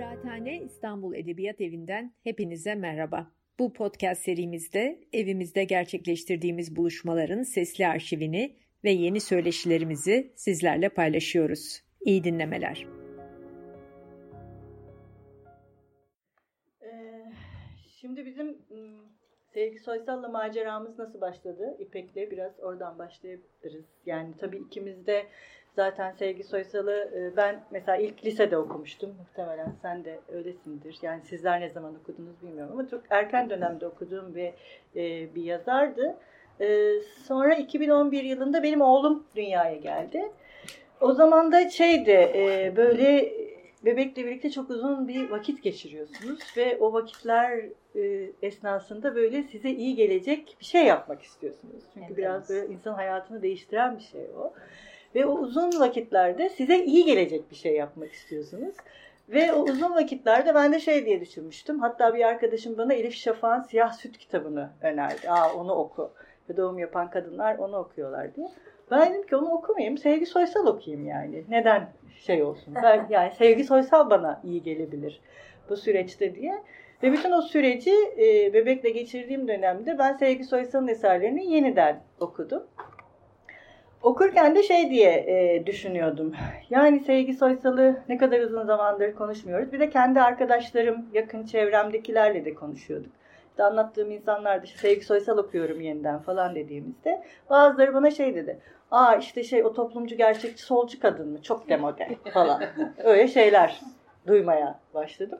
Kıraathane İstanbul Edebiyat Evi'nden hepinize merhaba. Bu podcast serimizde evimizde gerçekleştirdiğimiz buluşmaların sesli arşivini ve yeni söyleşilerimizi sizlerle paylaşıyoruz. İyi dinlemeler. Ee, şimdi bizim Sevgi Soysal'la maceramız nasıl başladı? İpek'le biraz oradan başlayabiliriz. Yani tabii ikimiz de zaten Sevgi Soysal'ı e, ben mesela ilk lisede okumuştum. Muhtemelen sen de öylesindir. Yani sizler ne zaman okudunuz bilmiyorum ama çok erken dönemde okuduğum bir, e, bir yazardı. E, sonra 2011 yılında benim oğlum dünyaya geldi. O zaman da şeydi böyle bebekle birlikte çok uzun bir vakit geçiriyorsunuz ve o vakitler esnasında böyle size iyi gelecek bir şey yapmak istiyorsunuz. Çünkü evet. biraz böyle insan hayatını değiştiren bir şey o. Ve o uzun vakitlerde size iyi gelecek bir şey yapmak istiyorsunuz. Ve o uzun vakitlerde ben de şey diye düşünmüştüm. Hatta bir arkadaşım bana Elif Şafak'ın Siyah Süt kitabını önerdi. Aa onu oku. Ve doğum yapan kadınlar onu okuyorlar diye. Ben dedim ki onu okumayayım. Sevgi Soysal okuyayım yani. Neden şey olsun? Ben, yani Sevgi Soysal bana iyi gelebilir bu süreçte diye. Ve bütün o süreci e, bebekle geçirdiğim dönemde ben Sevgi Soysal'ın eserlerini yeniden okudum. Okurken de şey diye e, düşünüyordum. Yani Sevgi Soysal'ı ne kadar uzun zamandır konuşmuyoruz. Bir de kendi arkadaşlarım, yakın çevremdekilerle de konuşuyorduk. İşte anlattığım insanlar da Sevgi Soysal okuyorum yeniden falan dediğimizde bazıları bana şey dedi. Aa işte şey o toplumcu gerçekçi solcu kadın mı? Çok demode falan. Öyle şeyler duymaya başladım.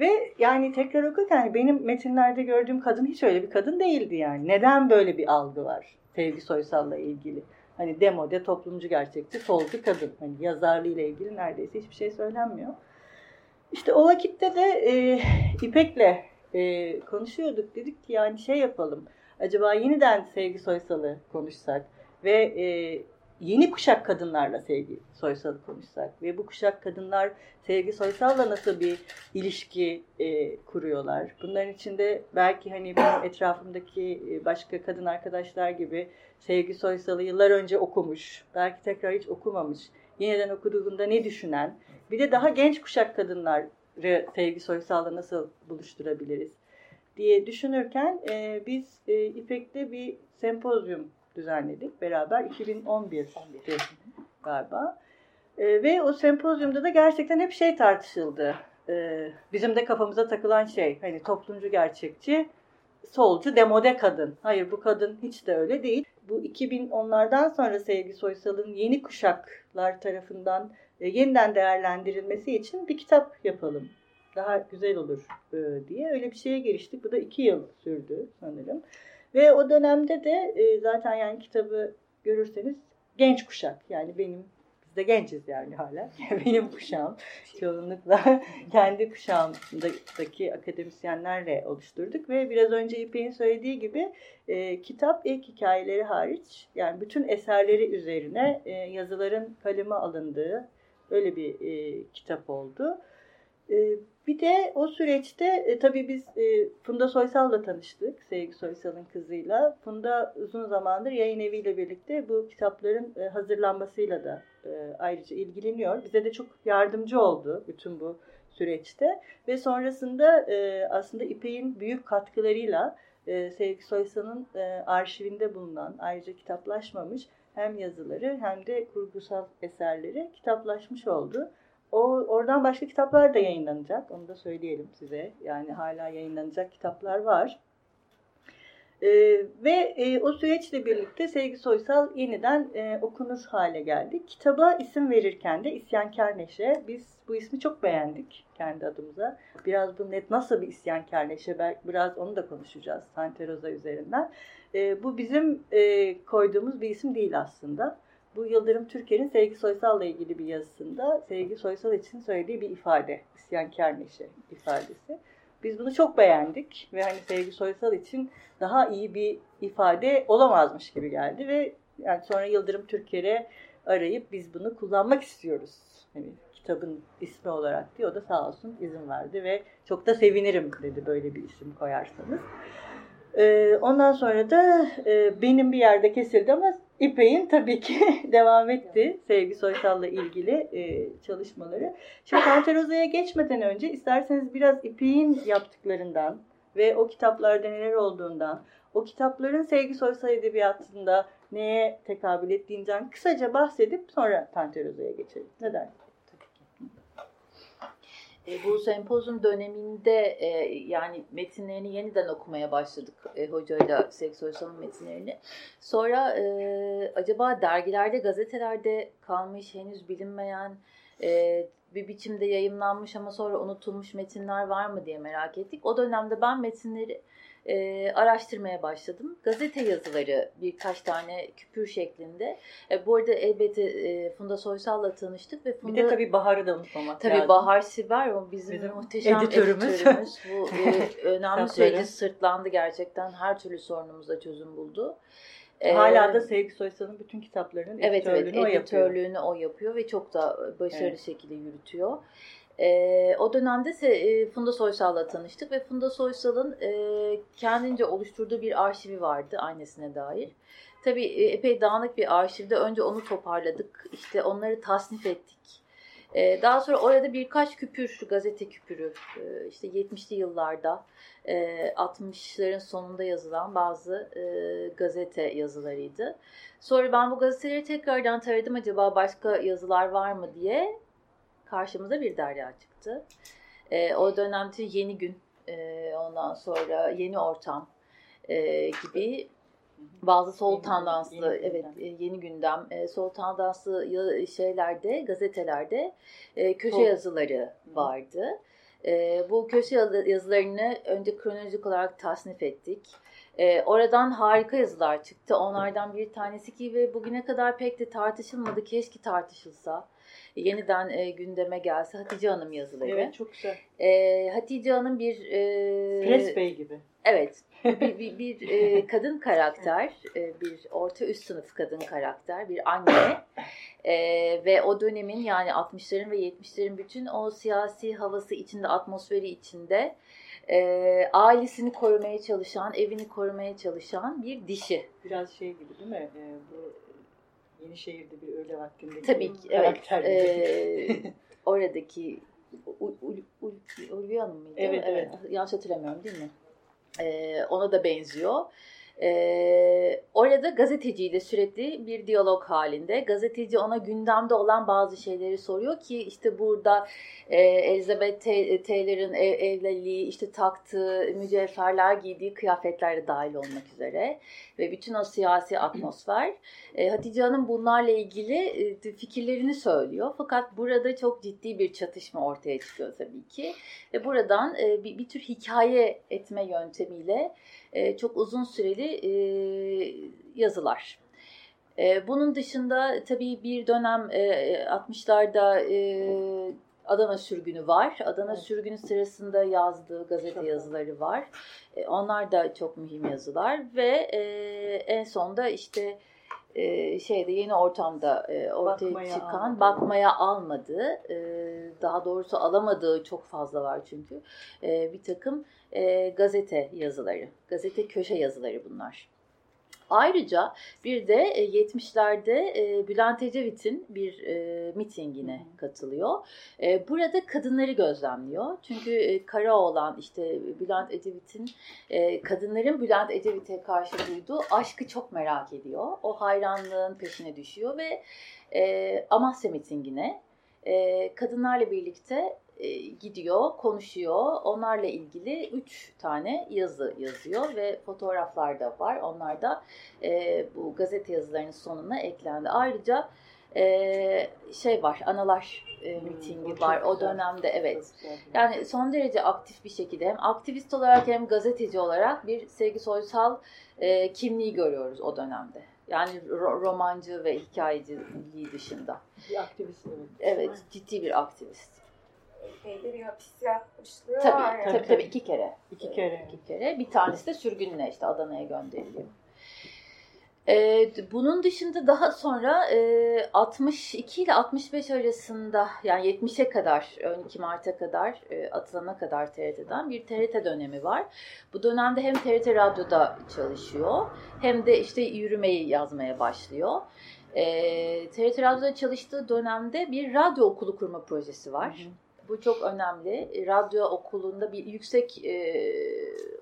Ve yani tekrar okurken benim metinlerde gördüğüm kadın hiç öyle bir kadın değildi yani. Neden böyle bir algı var Sevgi Soysal'la ilgili? Hani demode toplumcu gerçekçi solcu kadın. Hani yazarlığıyla ilgili neredeyse hiçbir şey söylenmiyor. İşte o vakitte de e, İpek'le e, konuşuyorduk. Dedik ki yani şey yapalım. Acaba yeniden Sevgi Soysal'ı konuşsak ve e, yeni kuşak kadınlarla Sevgi Soysal'ı konuşsak ve bu kuşak kadınlar Sevgi Soysal'la nasıl bir ilişki e, kuruyorlar? Bunların içinde belki hani benim etrafımdaki e, başka kadın arkadaşlar gibi Sevgi Soysal'ı yıllar önce okumuş, belki tekrar hiç okumamış, yeniden okuduğunda ne düşünen, bir de daha genç kuşak kadınları Sevgi Soysal'la nasıl buluşturabiliriz diye düşünürken e, biz e, İpek'te bir sempozyum düzenledik beraber 2011'de galiba. E, ve o sempozyumda da gerçekten hep şey tartışıldı. E, bizim de kafamıza takılan şey hani toplumcu gerçekçi, solcu, demode kadın. Hayır bu kadın hiç de öyle değil. Bu 2010'lardan sonra Sevgi Soysal'ın yeni kuşaklar tarafından e, yeniden değerlendirilmesi için bir kitap yapalım. Daha güzel olur e, diye öyle bir şeye giriştik. Bu da iki yıl sürdü sanırım. Ve o dönemde de e, zaten yani kitabı görürseniz genç kuşak yani benim biz de genciz yani hala. benim kuşağım çoğunlukla kendi kuşağımdaki akademisyenlerle oluşturduk ve biraz önce İpek'in söylediği gibi e, kitap ilk hikayeleri hariç yani bütün eserleri üzerine e, yazıların kaleme alındığı öyle bir e, kitap oldu. E, bir de o süreçte e, tabii biz e, Funda Soysal'la tanıştık. Sevgi Soysal'ın kızıyla. Funda uzun zamandır yayın eviyle birlikte bu kitapların e, hazırlanmasıyla da e, ayrıca ilgileniyor. Bize de çok yardımcı oldu bütün bu süreçte. Ve sonrasında e, aslında İpek'in büyük katkılarıyla e, Sevgi Soysal'ın e, arşivinde bulunan ayrıca kitaplaşmamış hem yazıları hem de kurgusal eserleri kitaplaşmış oldu. O oradan başka kitaplar da yayınlanacak. Onu da söyleyelim size. Yani hala yayınlanacak kitaplar var. Ee, ve e, o süreçle birlikte Sevgi Soysal yeniden e, okunur hale geldi. Kitaba isim verirken de İsyankar Neşe. Biz bu ismi çok beğendik kendi adımıza. Biraz bu net nasıl bir İsyankar Neşe belki biraz onu da konuşacağız Sante Rosa üzerinden. E, bu bizim e, koyduğumuz bir isim değil aslında. Bu Yıldırım Türker'in Sevgi Soysal'la ilgili bir yazısında Sevgi Soysal için söylediği bir ifade. İsyankar neşe ifadesi. Biz bunu çok beğendik ve hani Sevgi Soysal için daha iyi bir ifade olamazmış gibi geldi ve yani sonra Yıldırım Türker'e arayıp biz bunu kullanmak istiyoruz. Hani kitabın ismi olarak diyor. O da sağ olsun izin verdi ve çok da sevinirim dedi böyle bir isim koyarsanız. Ee, ondan sonra da e, benim bir yerde kesildi ama İpek'in tabii ki devam etti Sevgi Soysal'la ilgili e, çalışmaları. Şimdi Panteroza'ya geçmeden önce isterseniz biraz İpek'in yaptıklarından ve o kitaplarda neler olduğundan, o kitapların Sevgi Soysal Edebiyatı'nda neye tekabül ettiğinden kısaca bahsedip sonra Panteroza'ya geçelim. Ne dersin? E, bu sempozyum döneminde e, yani metinlerini yeniden okumaya başladık e, hocayla Seksoysal'ın metinlerini. Sonra acaba dergilerde, gazetelerde kalmış henüz bilinmeyen bir biçimde yayınlanmış ama sonra unutulmuş metinler var mı diye merak ettik. O dönemde ben metinleri e, araştırmaya başladım. Gazete yazıları birkaç tane küpür şeklinde. E, bu arada elbette e, Funda Soysal'la tanıştık ve Funda... Bir de tabii Bahar'ı da unutmamak tabii lazım. Bahar Siber o bizim, bizim muhteşem editörümüz. editörümüz. Bu e, önemli süreci sırtlandı gerçekten. Her türlü sorunumuza çözüm buldu. Hala da Sevgi Soysal'ın bütün kitaplarının evet, editörlüğünü, evet, o yapıyor. editörlüğünü o yapıyor ve çok da başarılı evet. şekilde yürütüyor. E, o dönemde e, Funda Soysal'la tanıştık ve Funda Soysal'ın e, kendince oluşturduğu bir arşivi vardı annesine dair. Tabii epey dağınık bir arşivde önce onu toparladık, işte onları tasnif ettik. E, daha sonra orada birkaç küpür, gazete küpürü, e, işte 70'li yıllarda, e, 60'ların sonunda yazılan bazı e, gazete yazılarıydı. Sonra ben bu gazeteleri tekrardan taradım acaba başka yazılar var mı diye karşımıza bir derya çıktı. E, o dönemde Yeni Gün, e, ondan sonra Yeni Ortam e, gibi bazı sol yeni, tandanslı, yeni evet gündem. yeni gündem, e, sol tandanslı şeylerde, gazetelerde e, köşe sol. yazıları vardı. E, bu köşe yazılarını önce kronolojik olarak tasnif ettik. E, oradan harika yazılar çıktı. Onlardan bir tanesi ki ve bugüne kadar pek de tartışılmadı. Keşke tartışılsa yeniden e, gündeme gelse Hatice Hanım yazıları. Evet çok güzel. E, Hatice Hanım bir... E, Pres Bey gibi. Evet. bir, bir, bir e, kadın karakter, e, bir orta üst sınıf kadın karakter, bir anne e, ve o dönemin yani 60'ların ve 70'lerin bütün o siyasi havası içinde, atmosferi içinde e, ailesini korumaya çalışan, evini korumaya çalışan bir dişi. Biraz şey gibi değil mi? E, bu Yenişehir'de bir öğle vaktinde Tabii ki evet. E, oradaki Ulviye Hanım mıydı? Evet, evet. Yanlış hatırlamıyorum değil mi? E, ona da benziyor. Ee, orada gazeteciyle sürekli bir diyalog halinde. Gazeteci ona gündemde olan bazı şeyleri soruyor ki işte burada e, Elizabeth Taylor'ın ev, evliliği, işte taktığı mücevherler giydiği kıyafetler de dahil olmak üzere ve bütün o siyasi atmosfer. E, Hatice Hanım bunlarla ilgili e, fikirlerini söylüyor. Fakat burada çok ciddi bir çatışma ortaya çıkıyor tabii ki. Ve buradan e, bir, bir tür hikaye etme yöntemiyle e, çok uzun süreli e, yazılar. E, bunun dışında tabii bir dönem e, 60'larda e, Adana sürgünü var. Adana evet. sürgünü sırasında yazdığı gazete yazıları var. E, onlar da çok mühim yazılar ve e, en sonda işte e, şeyde yeni ortamda e, ortaya bakmaya çıkan almadı. bakmaya almadı. E, daha doğrusu alamadığı çok fazla var çünkü. E, bir takım e, gazete yazıları, gazete köşe yazıları bunlar. Ayrıca bir de 70'lerde e, e, Bülent Ecevit'in bir e, mitingine katılıyor. Burada kadınları gözlemliyor. Çünkü kara olan işte Bülent Ecevit'in kadınların Bülent Ecevit'e karşı duyduğu aşkı çok merak ediyor. O hayranlığın peşine düşüyor ve Amasya mitingine kadınlarla birlikte e, gidiyor, konuşuyor. Onlarla ilgili üç tane yazı yazıyor ve fotoğraflar da var. Onlar da e, bu gazete yazılarının sonuna eklendi. Ayrıca e, şey var, analar e, mitingi hmm, var. O dönemde evet. Yani son derece aktif bir şekilde hem aktivist olarak hem gazeteci olarak bir Sevgi Soysal e, kimliği görüyoruz o dönemde. Yani ro- romancı ve hikayeciliği dışında. Bir aktivist evet. Evet, ciddi bir aktivist epeyde bir hapis yatmışlığı tabii, var. Tabii, tabii iki kere. İki kere. İki kere. Bir tanesi de sürgünle işte Adana'ya gönderiliyor. Ee, bunun dışında daha sonra e, 62 ile 65 arasında yani 70'e kadar 12 Mart'a kadar e, atılana kadar TRT'den bir TRT dönemi var. Bu dönemde hem TRT Radyo'da çalışıyor hem de işte yürümeyi yazmaya başlıyor. E, TRT Radyo'da çalıştığı dönemde bir radyo okulu kurma projesi var. Hı hı. Bu çok önemli. Radyo okulunda bir yüksek e,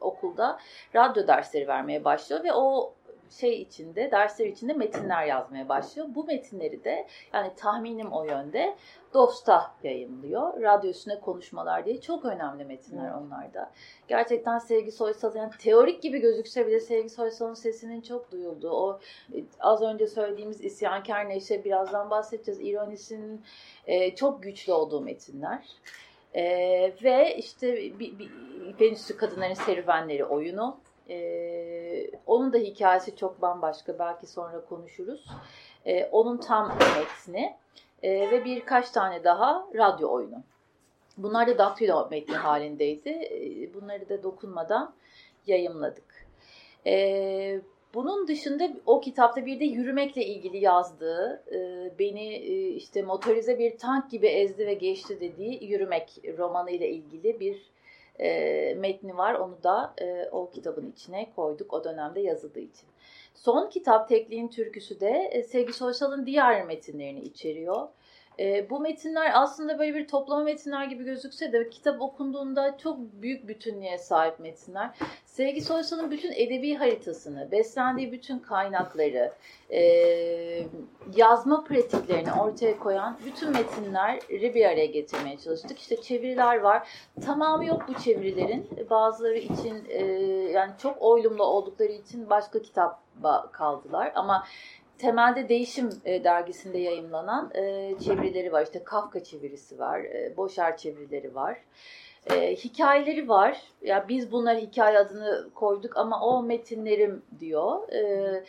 okulda radyo dersleri vermeye başlıyor ve o şey içinde, dersler içinde metinler yazmaya başlıyor. Bu metinleri de yani tahminim o yönde DOS'ta yayınlıyor. Radyo üstüne konuşmalar diye çok önemli metinler hmm. onlarda. Gerçekten Sevgi Soysal yani teorik gibi gözükse bile Sevgi Soysal'ın sesinin çok duyulduğu o e, az önce söylediğimiz isyankar neşe birazdan bahsedeceğiz. İronisinin e, çok güçlü olduğu metinler. Ee, ve işte bir, bir, Venüs'ü Kadınların Serüvenleri oyunu ee, onun da hikayesi çok bambaşka. Belki sonra konuşuruz. Ee, onun tam metni ee, ve birkaç tane daha radyo oyunu. Bunlar da daktilo metni halindeydi. Ee, bunları da dokunmadan yayımladık. Ee, bunun dışında o kitapta bir de yürümekle ilgili yazdığı, e, beni e, işte motorize bir tank gibi ezdi ve geçti dediği yürümek romanı ile ilgili bir e, metni var. Onu da e, o kitabın içine koyduk o dönemde yazıldığı için. Son kitap Tekliğin Türküsü de e, Sevgi Soysal'ın diğer metinlerini içeriyor. E, bu metinler aslında böyle bir toplama metinler gibi gözükse de kitap okunduğunda çok büyük bütünlüğe sahip metinler. Sevgi Soysal'ın bütün edebi haritasını, beslendiği bütün kaynakları, e, yazma pratiklerini ortaya koyan bütün metinleri bir araya getirmeye çalıştık. İşte çeviriler var. Tamamı yok bu çevirilerin. Bazıları için e, yani çok oylumlu oldukları için başka kitap kaldılar. Ama temelde Değişim e, dergisinde yayımlanan e, çevirileri var. İşte Kafka çevirisi var, e, Boşar çevirileri var. E, hikayeleri var. Ya yani biz bunlara hikaye adını koyduk ama o metinlerim diyor. E,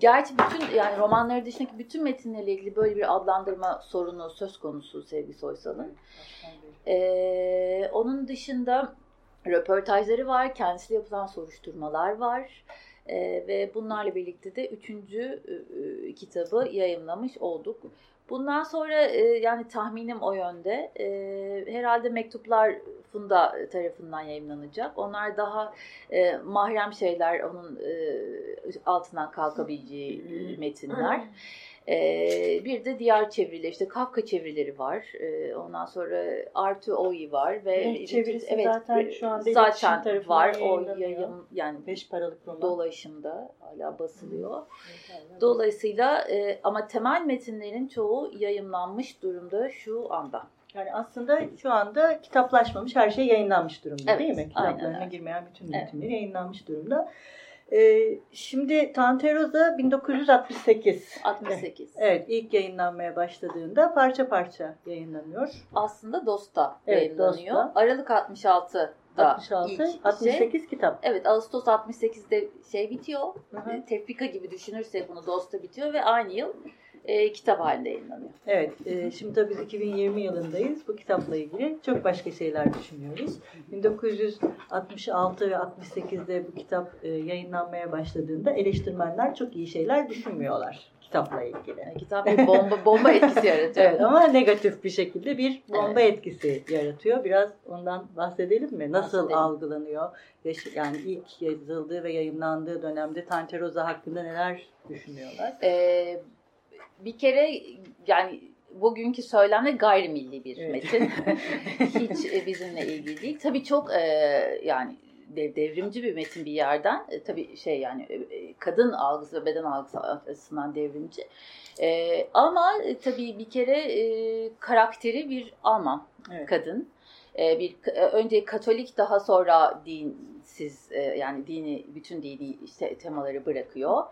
gerçi bütün yani romanları dışındaki bütün metinlerle ilgili böyle bir adlandırma sorunu söz konusu Sevgi Soysal'ın. E, onun dışında röportajları var, kendisiyle yapılan soruşturmalar var. E, ve bunlarla birlikte de üçüncü e, kitabı yayınlamış olduk. Bundan sonra e, yani tahminim o yönde. E, herhalde mektuplar Funda tarafından yayınlanacak. Onlar daha e, mahrem şeyler, onun e, altından kalkabileceği metinler. Ee, bir de diğer çeviriler işte Kafka çevirileri var. Ee, ondan sonra Artu Oyi var ve evet, çevirisi evet, zaten şu anda zaten var o yayın yani beş paralık roman. dolaşımda hala basılıyor. Evet, Dolayısıyla e, ama temel metinlerin çoğu yayınlanmış durumda şu anda. Yani aslında şu anda kitaplaşmamış her şey yayınlanmış durumda evet, değil mi? Kitaplarına girmeyen bütün metinleri evet. yayınlanmış durumda. Ee, şimdi Tanteroza 1968. 68. Evet, ilk yayınlanmaya başladığında parça parça yayınlanıyor. Aslında DOS'ta evet, yayınlanıyor. DOS'ta. Aralık 66 da 66, ilk 68 şey. kitap. Evet, Ağustos 68'de şey bitiyor. Hı hı. Tefrika gibi düşünürsek bunu DOS'ta bitiyor ve aynı yıl e, kitap halinde yayınlanıyor. Evet, e, şimdi tabii biz 2020 yılındayız. Bu kitapla ilgili çok başka şeyler düşünüyoruz. 1966 ve 68'de bu kitap e, yayınlanmaya başladığında eleştirmenler çok iyi şeyler düşünmüyorlar kitapla ilgili. Yani kitap bir bomba, bomba etkisi yaratıyor. evet ama negatif bir şekilde bir bomba evet. etkisi yaratıyor. Biraz ondan bahsedelim mi? Nasıl bahsedelim. algılanıyor? Yani ilk yazıldığı ve yayınlandığı dönemde Tanteroza hakkında neler düşünüyorlar? Ee, bir kere yani bugünkü söylemle gayrimilli bir evet. metin. Hiç e, bizimle ilgili değil. Tabii çok e, yani devrimci bir metin bir yerden. E, tabii şey yani e, kadın algısı ve beden algısı açısından devrimci. E, ama e, tabii bir kere e, karakteri bir Alman evet. kadın. E, bir e, önce Katolik daha sonra dinsiz e, yani dini bütün dini işte temaları bırakıyor.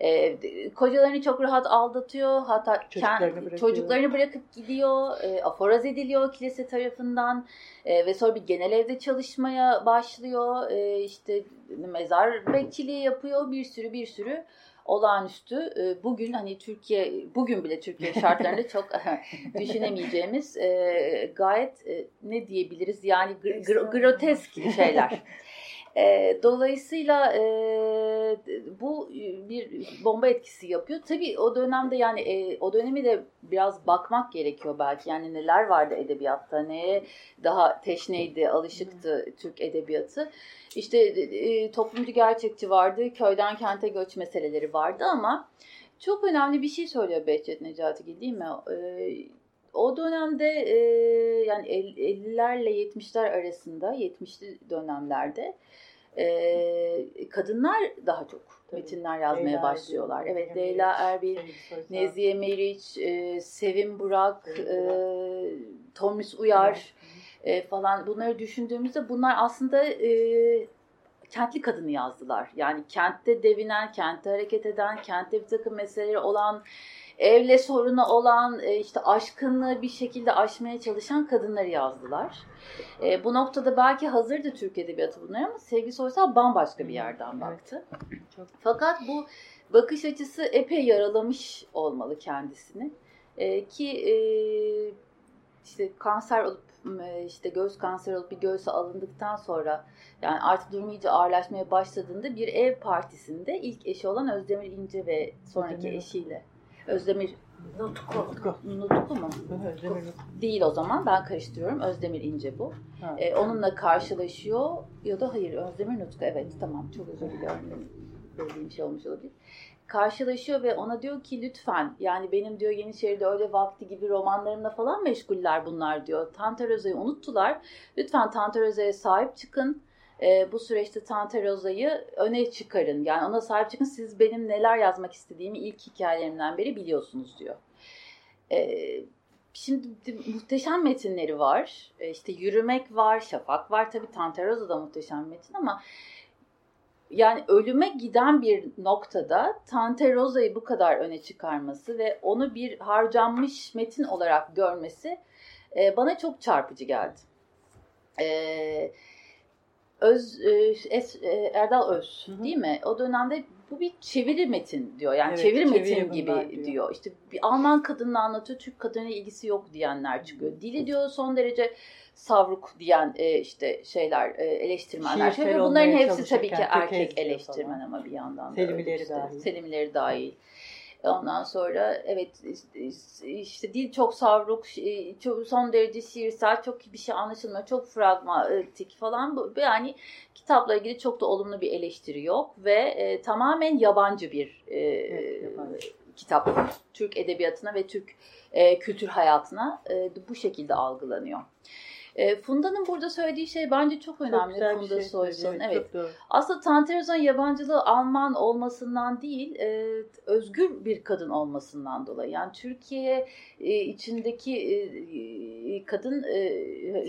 E, kocalarını çok rahat aldatıyor. Hatta çocuklarını, kend, çocuklarını bırakıp gidiyor. E, aforoz ediliyor kilise tarafından. E, ve sonra bir genel evde çalışmaya başlıyor. E, işte mezar bekçiliği yapıyor. Bir sürü bir sürü olağanüstü. Bugün hani Türkiye, bugün bile Türkiye şartlarında çok düşünemeyeceğimiz gayet ne diyebiliriz yani gr- grotesk şeyler. E, dolayısıyla e, bu bir bomba etkisi yapıyor. Tabii o dönemde yani e, o dönemi de biraz bakmak gerekiyor belki. Yani neler vardı edebiyatta, neye daha teşneydi, alışıktı hmm. Türk edebiyatı. İşte e, toplumcu gerçekçi vardı, köyden kente göç meseleleri vardı ama çok önemli bir şey söylüyor Behçet Necatigil değil mi? E, o dönemde e, yani 50'lerle 70'ler arasında 70'li dönemlerde e, kadınlar daha çok Tabii. metinler yazmaya Leyla başlıyorlar. Erbil, evet Leyla Erbil, Nezihe Meriç, e, Sevim Burak, e, Tomis Uyar e, falan bunları düşündüğümüzde bunlar aslında e, kentli kadını yazdılar. Yani kentte devinen, kentte hareket eden, kentte bir takım meseleleri olan evle sorunu olan, e, işte aşkını bir şekilde aşmaya çalışan kadınları yazdılar. E, bu noktada belki hazırdı Türk Edebiyatı bunlar ama Sevgi Soysal bambaşka bir yerden baktı. Fakat bu bakış açısı epey yaralamış olmalı kendisini. E, ki e, işte kanser olup e, işte göğüs kanseri olup bir göğsü alındıktan sonra yani artık durum iyice ağırlaşmaya başladığında bir ev partisinde ilk eşi olan Özdemir İnce ve sonraki Özdemir eşiyle Özdemir Nutku. Nutku mu? Özdemir Değil o zaman. Ben karıştırıyorum. Özdemir İnce bu. Ee, onunla karşılaşıyor. Ya da hayır Özdemir Nutku. Evet tamam. Çok özür diliyorum. Benim şey olmuş olabilir. Karşılaşıyor ve ona diyor ki lütfen yani benim diyor Yeniçeri'de öyle vakti gibi romanlarımla falan meşguller bunlar diyor. Tantaroza'yı unuttular. Lütfen Tantaroza'ya sahip çıkın e, bu süreçte Tanteroza'yı öne çıkarın. Yani ona sahip çıkın. Siz benim neler yazmak istediğimi ilk hikayelerimden beri biliyorsunuz diyor. E, şimdi muhteşem metinleri var. E, işte Yürümek var, Şafak var. Tabii Tanteroza da muhteşem metin ama yani ölüme giden bir noktada Tanteroza'yı bu kadar öne çıkarması ve onu bir harcanmış metin olarak görmesi e, bana çok çarpıcı geldi. Evet Öz e, es, e, Erdal Öz Hı-hı. değil mi? O dönemde bu bir çeviri metin diyor. Yani evet, çeviri metin gibi diyor. diyor. İşte bir Alman kadını anlatıyor, Türk kadına ilgisi yok diyenler çıkıyor. Dili diyor son derece savruk diyen e, işte şeyler e, eleştirmenler. Şiir bunların hepsi tabii ki erkek eleştirmen falan. ama bir yandan da Selimileri dahil. Selimileri dahil. Ondan sonra evet işte dil çok savruk, çok, son derece şiirsel, çok bir şey anlaşılmıyor, çok fragmatik falan. Yani kitapla ilgili çok da olumlu bir eleştiri yok ve e, tamamen yabancı bir e, evet, yabancı. kitap. Türk edebiyatına ve Türk e, kültür hayatına e, bu şekilde algılanıyor. E, Funda'nın burada söylediği şey bence çok önemli. Çok Funda şey Soysal'ın. Evet. evet. Aslında Tanterozan yabancılığı Alman olmasından değil, e, özgür bir kadın olmasından dolayı. Yani Türkiye e, içindeki e, kadın e,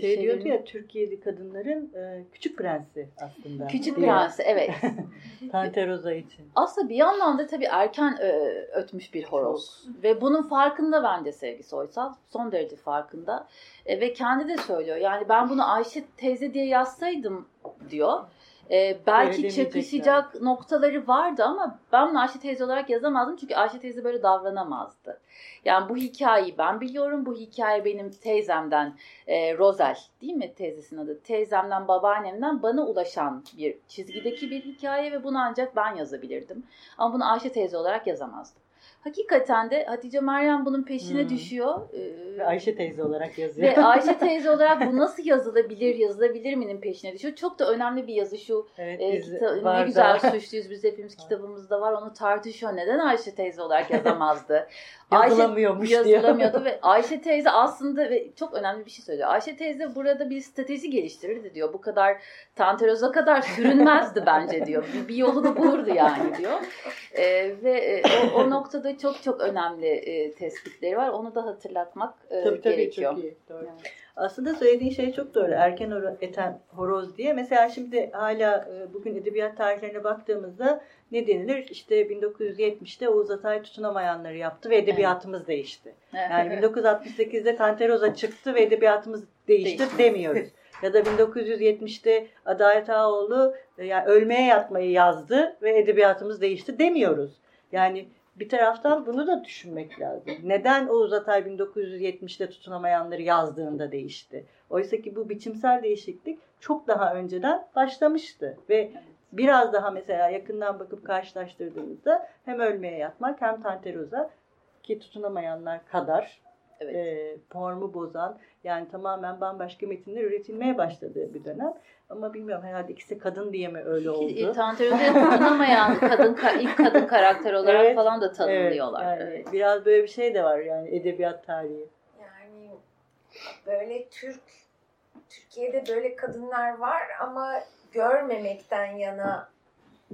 şey şeylerin... diyordu ya Türkiye'li kadınların e, küçük prensi aslında. Küçük prensi evet. Tanteroza için. Aslında bir yandan da tabii erken e, ötmüş bir horoz. Çok. Ve bunun farkında bence Sevgi Soysal. Son derece farkında. E, ve kendi de söylüyor. Yani ben bunu Ayşe teyze diye yazsaydım diyor. E, belki çakışacak noktaları vardı ama ben bunu Ayşe teyze olarak yazamazdım. Çünkü Ayşe teyze böyle davranamazdı. Yani bu hikayeyi ben biliyorum. Bu hikaye benim teyzemden e, Rozel değil mi teyzesinin adı? Teyzemden babaannemden bana ulaşan bir çizgideki bir hikaye ve bunu ancak ben yazabilirdim. Ama bunu Ayşe teyze olarak yazamazdım. Hakikaten de Hatice Meryem bunun peşine hmm. düşüyor. Ee, ve Ayşe teyze olarak yazıyor. Ve Ayşe teyze olarak bu nasıl yazılabilir, yazılabilir minin peşine düşüyor. Çok da önemli bir yazı şu. Evet, e, kita- ne güzel suçluyuz biz hepimiz kitabımızda var. Onu tartışıyor. Neden Ayşe teyze olarak yazamazdı? Yazılamıyormuş Ayşe, diyor. Yazılamıyordu ve Ayşe teyze aslında ve çok önemli bir şey söylüyor. Ayşe teyze burada bir strateji geliştirirdi diyor. Bu kadar Tanteroz'a kadar sürünmezdi bence diyor. Bir, bir yolunu bulurdu yani diyor. Ee, ve e, o, o noktada çok çok önemli e, tespitleri var. Onu da hatırlatmak e, tabii, tabii, gerekiyor. Çok iyi. Doğru. Yani. Aslında söylediğin şey çok doğru. Erken eten horoz diye. Mesela şimdi hala e, bugün edebiyat tarihlerine baktığımızda ne denilir? İşte 1970'te Oğuz Atay tutunamayanları yaptı ve edebiyatımız evet. değişti. Yani 1968'de Tanteroza çıktı ve edebiyatımız değişti, değişti. demiyoruz. ya da 1970'te Adalet Ağaoğlu e, yani ölmeye yatmayı yazdı ve edebiyatımız değişti demiyoruz. Yani bir taraftan bunu da düşünmek lazım. Neden Oğuz Atay 1970'te tutunamayanları yazdığında değişti? Oysa ki bu biçimsel değişiklik çok daha önceden başlamıştı ve biraz daha mesela yakından bakıp karşılaştırdığımızda hem ölmeye yatmak hem Tanteroza ki tutunamayanlar kadar Evet. e, formu bozan yani tamamen bambaşka metinler üretilmeye başladığı bir dönem. Ama bilmiyorum herhalde ikisi kadın diye mi öyle oldu? Tantero'da tutunamayan kadın ka- ilk kadın karakter olarak Evet, falan da Evet, tanımlıyorlar. yani Evet. Biraz böyle bir şey de var yani edebiyat tarihi. Yani böyle Türk, Türkiye'de böyle kadınlar var ama görmemekten yana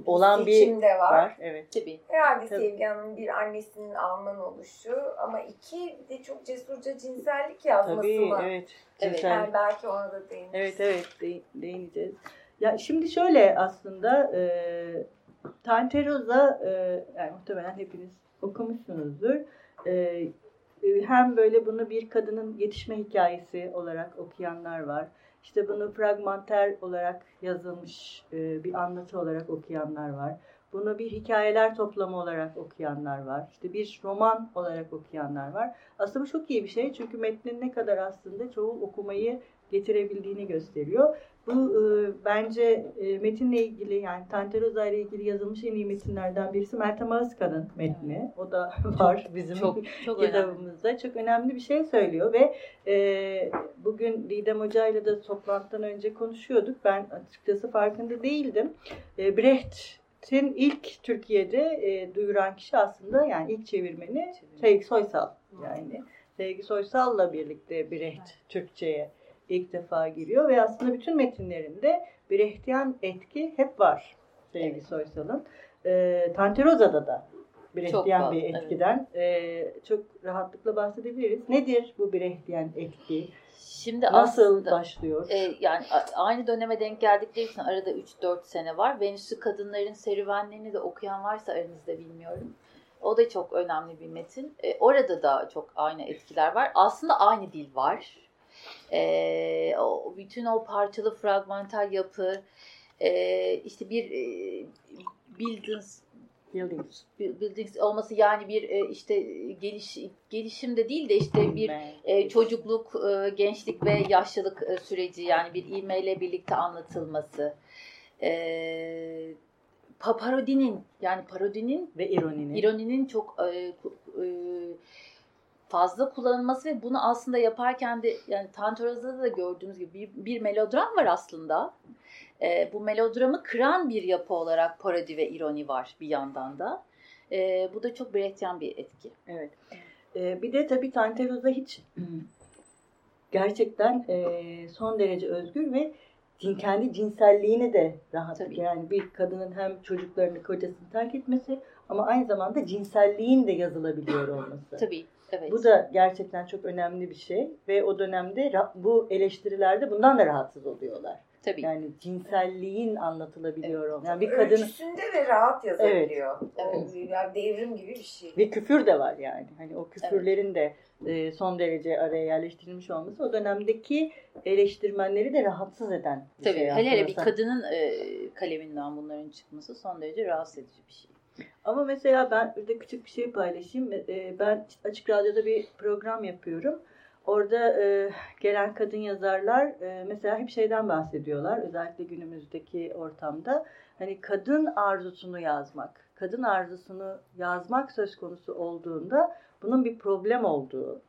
Olan bir var. var. Evet. Tabii. Herhalde Tabii. Sevgi Hanım'ın bir annesinin Alman oluşu ama iki de çok cesurca cinsellik yazması Tabii mı? evet. Evet, Cinsel- Yani belki ona da değiniriz. Evet evet de- değineceğiz. Ya şimdi şöyle aslında e, Tanteroza e, yani muhtemelen hepiniz okumuşsunuzdur. E, e, hem böyle bunu bir kadının yetişme hikayesi olarak okuyanlar var. İşte bunu fragmanter olarak yazılmış e, bir anlatı olarak okuyanlar var. Bunu bir hikayeler toplamı olarak okuyanlar var. İşte bir roman olarak okuyanlar var. Aslında bu çok iyi bir şey çünkü metnin ne kadar aslında çoğu okumayı getirebildiğini gösteriyor. Bu e, bence e, metinle ilgili yani Tanteroza ile ilgili yazılmış en iyi metinlerden birisi Meltem Ağızkan'ın metni. O da var bizim Çok çok önemli. kitabımızda. Çok önemli bir şey söylüyor ve e, bugün Didem Hoca ile de toplantıdan önce konuşuyorduk. Ben açıkçası farkında değildim. E, Brecht'in ilk Türkiye'de e, duyuran kişi aslında yani ilk çevirmeni Sevgi Soysal. Yani Sevgi Soysal'la birlikte Brecht Türkçe'ye ilk defa giriyor ve aslında bütün metinlerinde Brechtian etki hep var Sevgi Evet. Soysal'ın. E, Tanteroza'da da Brechtian bir evet. etkiden e, çok rahatlıkla bahsedebiliriz. Nedir bu Brechtian etki? Şimdi Nasıl aslında başlıyor? e, yani aynı döneme denk geldikleri için arada 3-4 sene var. Venüs'ü kadınların serüvenlerini de okuyan varsa aranızda bilmiyorum. O da çok önemli bir metin. E, orada da çok aynı etkiler var. Aslında aynı dil var. E, o, bütün o parçalı fragmental yapı, e, işte bir e, buildings Buildings. buildings olması yani bir e, işte geliş gelişim de değil de işte bir e, çocukluk, e, gençlik ve yaşlılık e, süreci yani bir ilmeyle birlikte anlatılması. E, pa- parodinin yani parodinin ve ironinin. ironinin çok e, e, fazla kullanılması ve bunu aslında yaparken de yani Tantoroza'da da gördüğümüz gibi bir, bir melodram var aslında. E, bu melodramı kıran bir yapı olarak parodi ve ironi var bir yandan da. E, bu da çok Brechtian bir etki. Evet. Ee, bir de tabii Tanteroza hiç gerçekten e, son derece özgür ve kendi cinselliğini de rahat. Tabii. Yani bir kadının hem çocuklarını, kocasını terk etmesi ama aynı zamanda cinselliğin de yazılabiliyor olması. Tabii. Evet. Bu da gerçekten çok önemli bir şey ve o dönemde bu eleştirilerde bundan da rahatsız oluyorlar. Tabii. Yani cinselliğin anlatılabiliyor olması. Yani bir kadın Ölçüsünde ve rahat yazabiliyor. Evet. O yani devrim gibi bir şey. Ve küfür de var yani. Hani o küfürlerin de e, son derece araya yerleştirilmiş olması o dönemdeki eleştirmenleri de rahatsız eden bir Tabii. şey. hele hele aslında. bir kadının e, kaleminden bunların çıkması son derece rahatsız edici bir şey. Ama mesela ben burada küçük bir şey paylaşayım. E, ben Açık Radyo'da bir program yapıyorum. Orada e, gelen kadın yazarlar e, mesela hep şeyden bahsediyorlar. Özellikle günümüzdeki ortamda. Hani kadın arzusunu yazmak. Kadın arzusunu yazmak söz konusu olduğunda bunun bir problem olduğu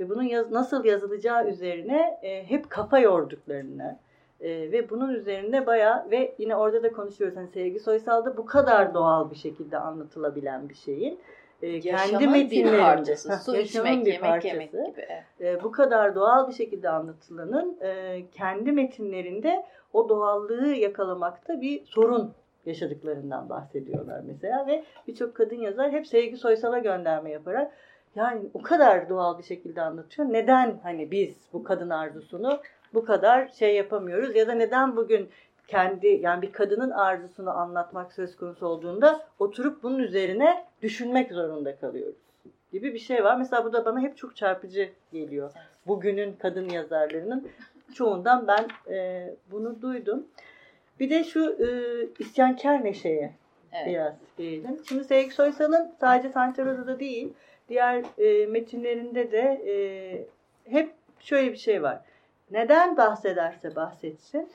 ve bunun yaz- nasıl yazılacağı üzerine e, hep kafa yorduklarını e, ve bunun üzerinde bayağı ve yine orada da konuşuyoruz. Hani Sevgi Soysal'da bu kadar doğal bir şekilde anlatılabilen bir şeyin e, kendi bir parçası. Heh, Su içmek, bir yemek parçası. yemek gibi. E, bu kadar doğal bir şekilde anlatılanın e, kendi metinlerinde o doğallığı yakalamakta bir sorun yaşadıklarından bahsediyorlar mesela ve birçok kadın yazar hep Sevgi Soysal'a gönderme yaparak yani o kadar doğal bir şekilde anlatıyor. Neden hani biz bu kadın arzusunu bu kadar şey yapamıyoruz ya da neden bugün kendi yani bir kadının arzusunu anlatmak söz konusu olduğunda oturup bunun üzerine düşünmek zorunda kalıyoruz gibi bir şey var. Mesela bu da bana hep çok çarpıcı geliyor. Bugünün kadın yazarlarının çoğundan ben e, bunu duydum. Bir de şu e, isyankar neşeye Evet. biraz diyelim. Şimdi Sevgi Soysal'ın sadece Tanteroza'da değil, diğer e, metinlerinde de e, hep şöyle bir şey var. Neden bahsederse bahsetsin,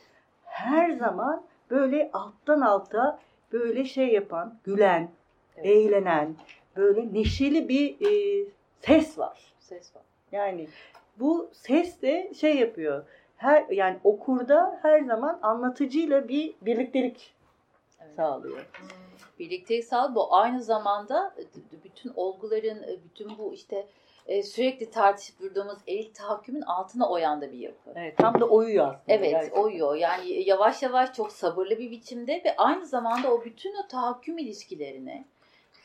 her zaman böyle alttan alta böyle şey yapan, gülen, Evet. eğlenen, böyle neşeli bir e, ses var. Ses var. Yani bu ses de şey yapıyor. Her yani okurda her zaman anlatıcıyla bir birliktelik Evet. sağlıyor. Birliktelik sağ bu aynı zamanda e, bütün olguların, e, bütün bu işte e, sürekli tartışıp durduğumuz elit tahakkümün altına oyan da bir yapı. Evet, tam da oyuyor aslında. Evet, gerçekten. oyuyor. Yani yavaş yavaş çok sabırlı bir biçimde ve aynı zamanda o bütün o tahakküm ilişkilerini,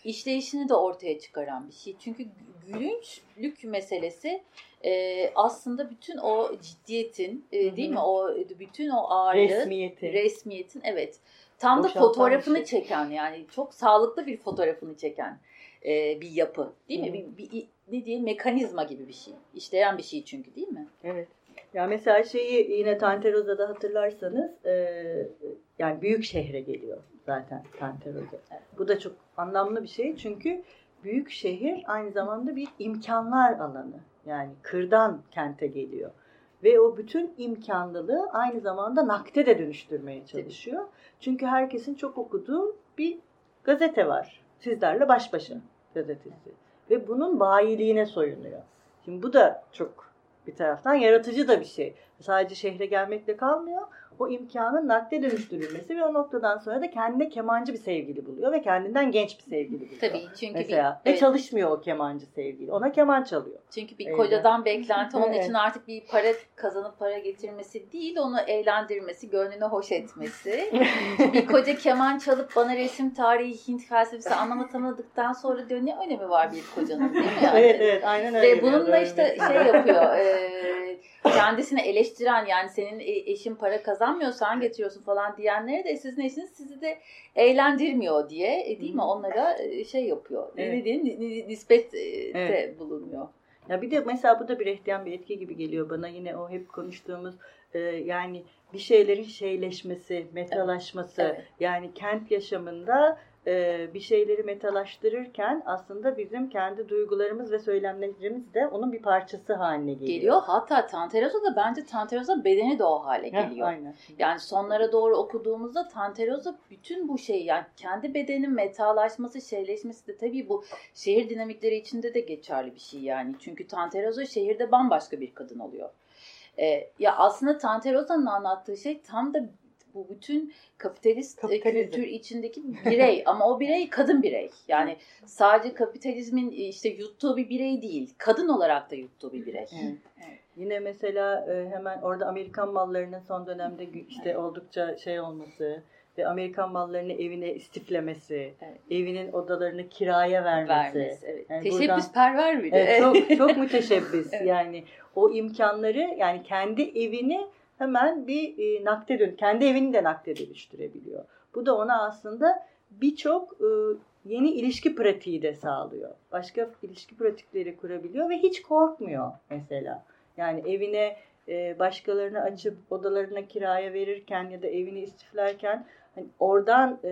işleyişini de ortaya çıkaran bir şey. Çünkü gülünçlük meselesi e, aslında bütün o ciddiyetin, e, değil mi? O bütün o ağırlığı, resmiyeti. resmiyetin evet. Tam da Boşaltan fotoğrafını bir şey. çeken yani çok sağlıklı bir fotoğrafını çeken e, bir yapı değil mi? Hı. Bir, bir, ne diye mekanizma gibi bir şey. İşleyen bir şey çünkü değil mi? Evet. Ya mesela şeyi yine Tanteroza'da hatırlarsanız e, yani büyük şehre geliyor zaten Tanteroza. Evet. Bu da çok anlamlı bir şey çünkü büyük şehir aynı zamanda bir imkanlar alanı. Yani kırdan kente geliyor. Ve o bütün imkanlılığı aynı zamanda nakde de dönüştürmeye çalışıyor. Çünkü herkesin çok okuduğu bir gazete var. Sizlerle baş başa gazetesi. Ve bunun bayiliğine soyunuyor. Şimdi bu da çok bir taraftan yaratıcı da bir şey. Sadece şehre gelmekle kalmıyor. O imkanın nakde dönüştürülmesi ve o noktadan sonra da kendine kemancı bir sevgili buluyor ve kendinden genç bir sevgili buluyor. Tabii çünkü Mesela bir, ve evet, çalışmıyor o kemancı sevgili. Ona keman çalıyor. çünkü bir kocadan beklenti onun Evet. için artık bir para kazanıp para getirmesi değil, onu eğlendirmesi, gönlünü hoş etmesi. bir koca keman çalıp bana resim tarihi, Hint felsefesi anlatamadıktan sonra diyor ne önemi var bir kocanın değil mi yani? evet evet aynen öyle. Ve bununla işte şey yapıyor. e, kendisini eleştiren yani senin e- eşin para kazanmıyor sen getiriyorsun falan diyenlere de sizin eşiniz sizi de eğlendirmiyor diye e, değil mi onlara e, şey yapıyor. Evet. Ne diyeyim ni- ni- nispet e, de Evet. bulunuyor. Ya bir de mesela bu da bir ehtiyan bir etki gibi geliyor bana. Yine o hep konuştuğumuz e, yani bir şeylerin şeyleşmesi, metalaşması. Evet. Yani kent yaşamında e, bir şeyleri metalaştırırken aslında bizim kendi duygularımız ve söylemlerimiz de onun bir parçası haline geliyor. Geliyor. Hatta Tanteroza da bence Tanteroza bedeni de o hale Heh, geliyor. aynen. Yani sonlara doğru okuduğumuzda Tanteroza bütün bu şey yani kendi bedenin metalaşması, şeyleşmesi de tabii bu şehir dinamikleri içinde de geçerli bir şey yani. Çünkü Tanteroza şehirde bambaşka bir kadın oluyor. Ee, ya aslında Tanteroza'nın anlattığı şey tam da bu bütün kapitalist e, Kapitalizm. kültür içindeki bir birey ama o birey kadın birey. Yani sadece kapitalizmin e, işte yuttuğu bir birey değil, kadın olarak da yuttuğu bir birey. Evet. Yine mesela e, hemen orada Amerikan mallarının son dönemde işte oldukça şey olması ve Amerikan mallarını evine istiflemesi, Evet. evinin odalarını kiraya vermesi. Vermesi. Evet. Yani Teşebbüsperver bir de. Evet, çok çok müteşebbis. Evet. Yani o imkanları yani kendi evini hemen bir e, nakde dön kendi evini de nakde dönüştürebiliyor. Bu da ona aslında birçok e, yeni ilişki pratiği de sağlıyor. Başka ilişki pratikleri kurabiliyor ve hiç korkmuyor mesela. Yani evine e, başkalarını açıp odalarına kiraya verirken ya da evini istiflerken hani oradan e,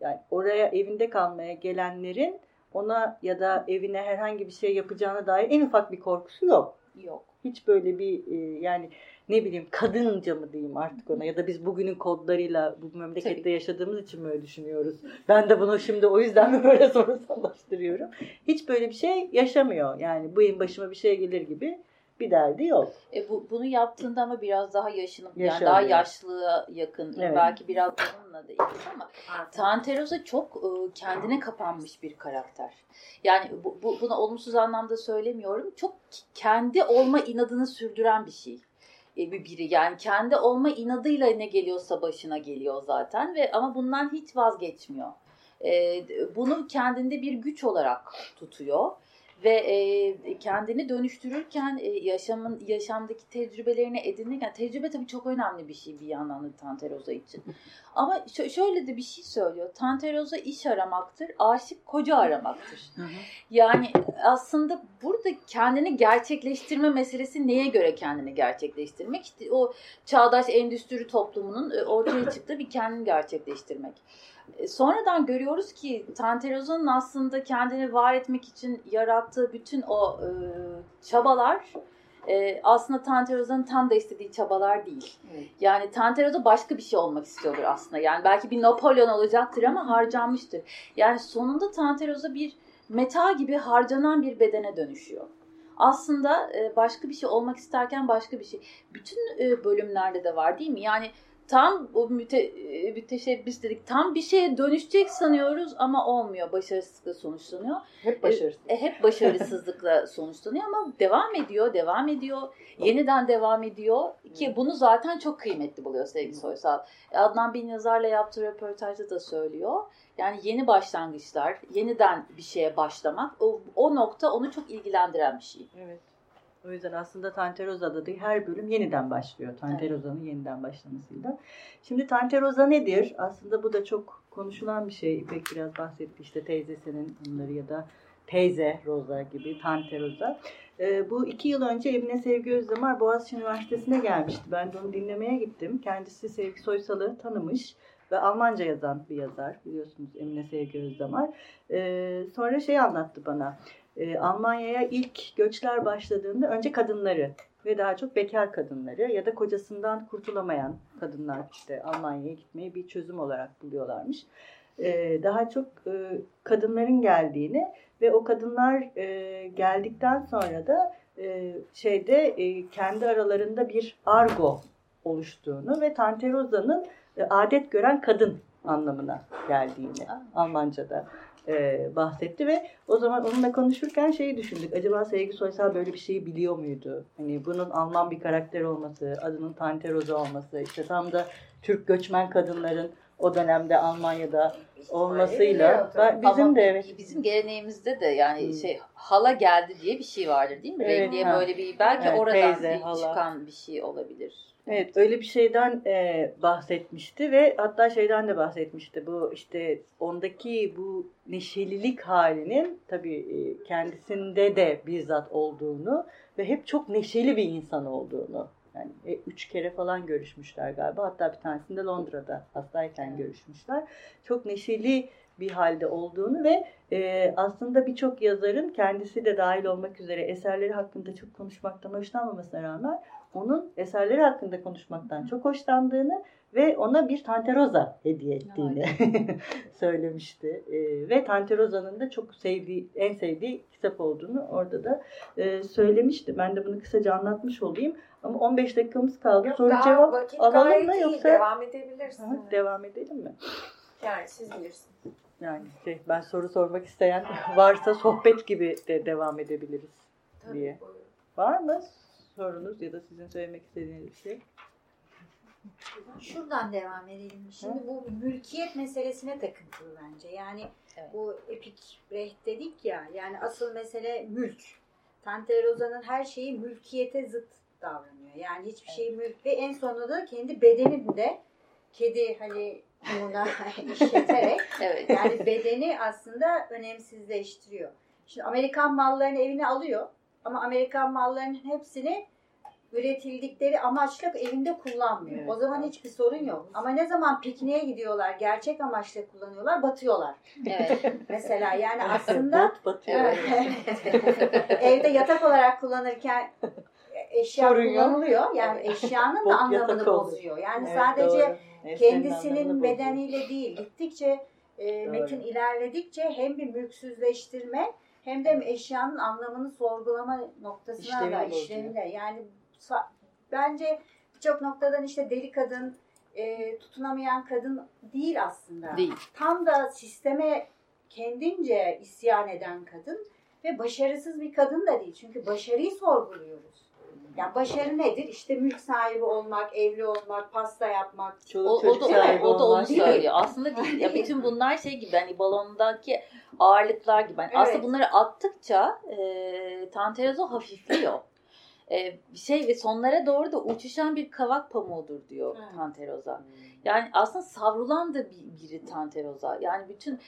yani oraya evinde kalmaya gelenlerin ona ya da evine herhangi bir şey yapacağına dair en ufak bir korkusu yok. Yok. Hiç böyle bir e, yani ne bileyim kadınca mı diyeyim artık ona ya da biz bugünün kodlarıyla bu memlekette Tabii. yaşadığımız için mi öyle düşünüyoruz? Ben de bunu şimdi o yüzden mi böyle sorunsallaştırıyorum? Hiç böyle bir şey yaşamıyor. Yani bu başıma bir şey gelir gibi bir derdi yok. E bu, bunu yaptığında ama biraz daha yaşını, yani daha yaşlıya yakın, Evet. belki biraz onunla da ilgili ama Tanteroza çok e, kendine kapanmış bir karakter. Yani bu, bu, bunu olumsuz anlamda söylemiyorum. Çok kendi olma inadını sürdüren bir şey. Bir biri yani kendi olma inadıyla ne geliyorsa başına geliyor zaten ve ama bundan hiç vazgeçmiyor. E, bunu kendinde bir güç olarak tutuyor ve e, kendini dönüştürürken e, yaşamın yaşamdaki tecrübelerini edinirken tecrübe tabii çok önemli bir şey bir yandan da Tanteroza için. Ama şö- şöyle de bir şey söylüyor. Tanteroza iş aramaktır, aşık koca aramaktır. Yani aslında burada kendini gerçekleştirme meselesi neye göre kendini gerçekleştirmek? İşte o çağdaş endüstri toplumunun e, ortaya çıktığı bir kendini gerçekleştirmek. Sonradan görüyoruz ki Tanteroza'nın aslında kendini var etmek için yarattığı bütün o e, çabalar e, aslında Tanteroza'nın tam da istediği çabalar değil. Evet. Yani Tanteroza başka bir şey olmak istiyordur aslında. Yani belki bir Napolyon olacaktır ama harcanmıştır. Yani sonunda Tanteroza bir meta gibi harcanan bir bedene dönüşüyor. Aslında e, başka bir şey olmak isterken başka bir şey. Bütün e, bölümlerde de var değil mi? Yani tam o müte, e, müteşebbis dedik. Tam bir şeye dönüşecek sanıyoruz ama olmuyor. Başarısızlıkla sonuçlanıyor. Hep başarısız. E, hep başarısızlıkla sonuçlanıyor ama devam ediyor, devam ediyor. Yeniden devam ediyor ki bunu zaten çok kıymetli buluyor sevgili Soysal. E, Adnan Bin Yazar'la yaptığı röportajda da söylüyor. Yani yeni başlangıçlar, yeniden bir şeye başlamak o, o nokta onu çok ilgilendiren bir şey. Evet. O yüzden aslında Tanteroza'da da her bölüm yeniden başlıyor. Tanteroza'nın yeniden başlamasıyla. Şimdi Tanteroza nedir? Aslında bu da çok konuşulan bir şey. İpek biraz bahsetti işte teyzesinin bunları ya da teyze Roza gibi Tanteroza. Ee, bu iki yıl önce Emine Sevgi Özdemir Boğaziçi Üniversitesi'ne gelmişti. Ben de onu dinlemeye gittim. Kendisi Sevgi Soysal'ı tanımış ve Almanca yazan bir yazar biliyorsunuz Emine Sevgi Özdemir. Ee, sonra şey anlattı bana. Ee, Almanya'ya ilk göçler başladığında önce kadınları ve daha çok bekar kadınları ya da kocasından kurtulamayan kadınlar işte Almanya'ya gitmeyi bir çözüm olarak buluyorlarmış. Ee, daha çok e, kadınların geldiğini ve o kadınlar e, geldikten sonra da e, şeyde e, kendi aralarında bir argo oluştuğunu ve Tanteroza'nın e, adet gören kadın anlamına geldiğini Almanca'da e, bahsetti ve o zaman onunla konuşurken şeyi düşündük. Acaba Sevgi Soysal böyle bir şeyi biliyor muydu? Hani bunun Alman bir karakter olması, adının Tanteroza olması, işte tam da Türk göçmen kadınların o dönemde Almanya'da olmasıyla ben, bizim Ama de evet Bizim geleneğimizde de yani Hmm. şey hala geldi diye bir şey vardır değil mi? Evet, ha. böyle bir belki Evet, oradan teyze, bir hala. çıkan bir şey olabilir. Evet öyle bir şeyden e, bahsetmişti ve hatta şeyden de bahsetmişti. Bu işte ondaki bu neşelilik halinin tabii e, kendisinde de bizzat olduğunu ve hep çok neşeli bir insan olduğunu. Yani e, üç kere falan görüşmüşler galiba. Hatta bir tanesinde Londra'da hastayken görüşmüşler. Çok neşeli bir halde olduğunu ve e, aslında birçok yazarın kendisi de dahil olmak üzere eserleri hakkında çok konuşmaktan hoşlanmamasına rağmen onun eserleri hakkında konuşmaktan çok hoşlandığını ve ona bir Tanteroza hediye ettiğini söylemişti. E, ve Tanteroza'nın da çok sevdiği, en sevdiği kitap olduğunu orada da e, söylemişti. Ben de bunu kısaca anlatmış olayım. Ama 15 dakikamız kaldı. Yok, Soru cevap alalım mı yoksa Devam edebilirsin. Ha, devam edelim mi? Yani siz bilirsiniz. Yani şey, ben soru sormak isteyen varsa sohbet gibi de devam edebiliriz. Tabii, Diye. buyurun. Var mı sorunuz ya da sizin söylemek istediğiniz bir şey? Şuradan devam edelim. Şimdi bu mülkiyet meselesine takıntılı bence. Yani Evet. bu epik Brecht dedik ya yani asıl mesele mülk. Tante Roza'nın her şeyi mülkiyete zıt davranıyor. Yani hiçbir şey mülk ve en sonunda da kendi bedeninde kedi hani buna işleterek Evet. yani bedeni aslında önemsizleştiriyor. Şimdi Amerikan mallarını evine alıyor ama Amerikan mallarının hepsini üretildikleri amaçla evinde kullanmıyor. Evet, o zaman hiçbir sorun yok. Ama ne zaman pikniğe gidiyorlar, gerçek amaçla kullanıyorlar, batıyorlar. evet. Mesela yani aslında evde yatak olarak kullanırken eşya Sorun yok. kullanılıyor. Yani eşyanın da anlamını bozuyor. Yani Evet, sadece doğru. Kendisinin bedeniyle değil gittikçe e, metin ilerledikçe hem bir mülksüzleştirme hem de eşyanın anlamını sorgulama noktasına İşlevini da bozuyor. işlevine yani sa- bence birçok noktadan işte deli kadın e, tutunamayan kadın değil aslında. Değil. Tam da sisteme kendince isyan eden kadın ve başarısız bir kadın da değil. Çünkü başarıyı sorguluyoruz. Yani başarı nedir? İşte mülk sahibi olmak, evli olmak, pasta yapmak. Çoluk O, o çocuk da, sahibi o da onu olmak. söylüyor. Aslında değil. Ya bütün bunlar şey gibi hani balondaki ağırlıklar gibi. Aslında Evet. bunları attıkça e, Tanterozo hafifliyor. E, bir şey ve sonlara doğru da uçuşan bir kavak pamuğudur diyor Evet. Tanteroza. Yani aslında savrulan da bir, biri Tanteroza. Yani bütün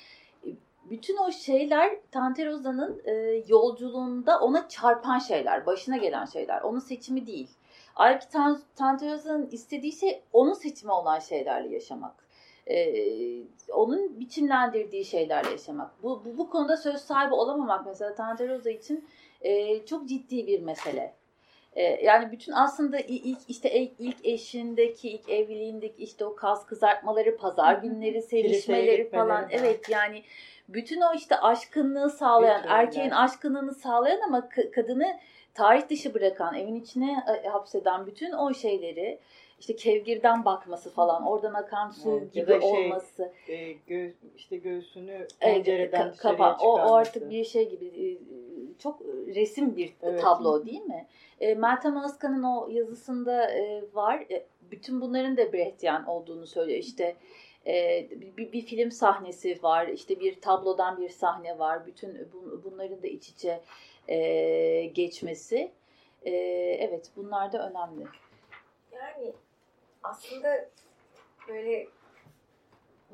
bütün o şeyler Tanteroza'nın e, yolculuğunda ona çarpan şeyler, başına gelen şeyler. Onun seçimi değil. Halbuki Tan- Tanteroza'nın istediği şey onun seçimi olan şeylerle yaşamak. e, onun biçimlendirdiği şeylerle yaşamak. Bu, bu, bu konuda söz sahibi olamamak mesela Tante Rosa için e, çok ciddi bir mesele. E, yani bütün aslında ilk işte ilk eşindeki, ilk evliliğindeki işte o kas kızartmaları, pazar günleri sevişmeleri falan. Evet yani bütün o işte aşkınlığı sağlayan, bütün erkeğin aşkınlığını sağlayan ama kadını tarih dışı bırakan, evin içine e, hapseden bütün o şeyleri işte kevgirden bakması falan, oradan akan su evet, gibi şey, olması. E, göğüs, işte göğsünü pencereden evet, kapa, o, o artık bir şey gibi e, çok resim bir evet. tablo değil mi? E, Meltem Özkan'ın o yazısında e, var. E, bütün bunların da Brechtyen olduğunu söylüyor. İşte e, bir, bir film sahnesi var. işte bir tablodan bir sahne var. Bütün bu, bunların da iç içe e, geçmesi. E, evet bunlar da önemli. Yani aslında böyle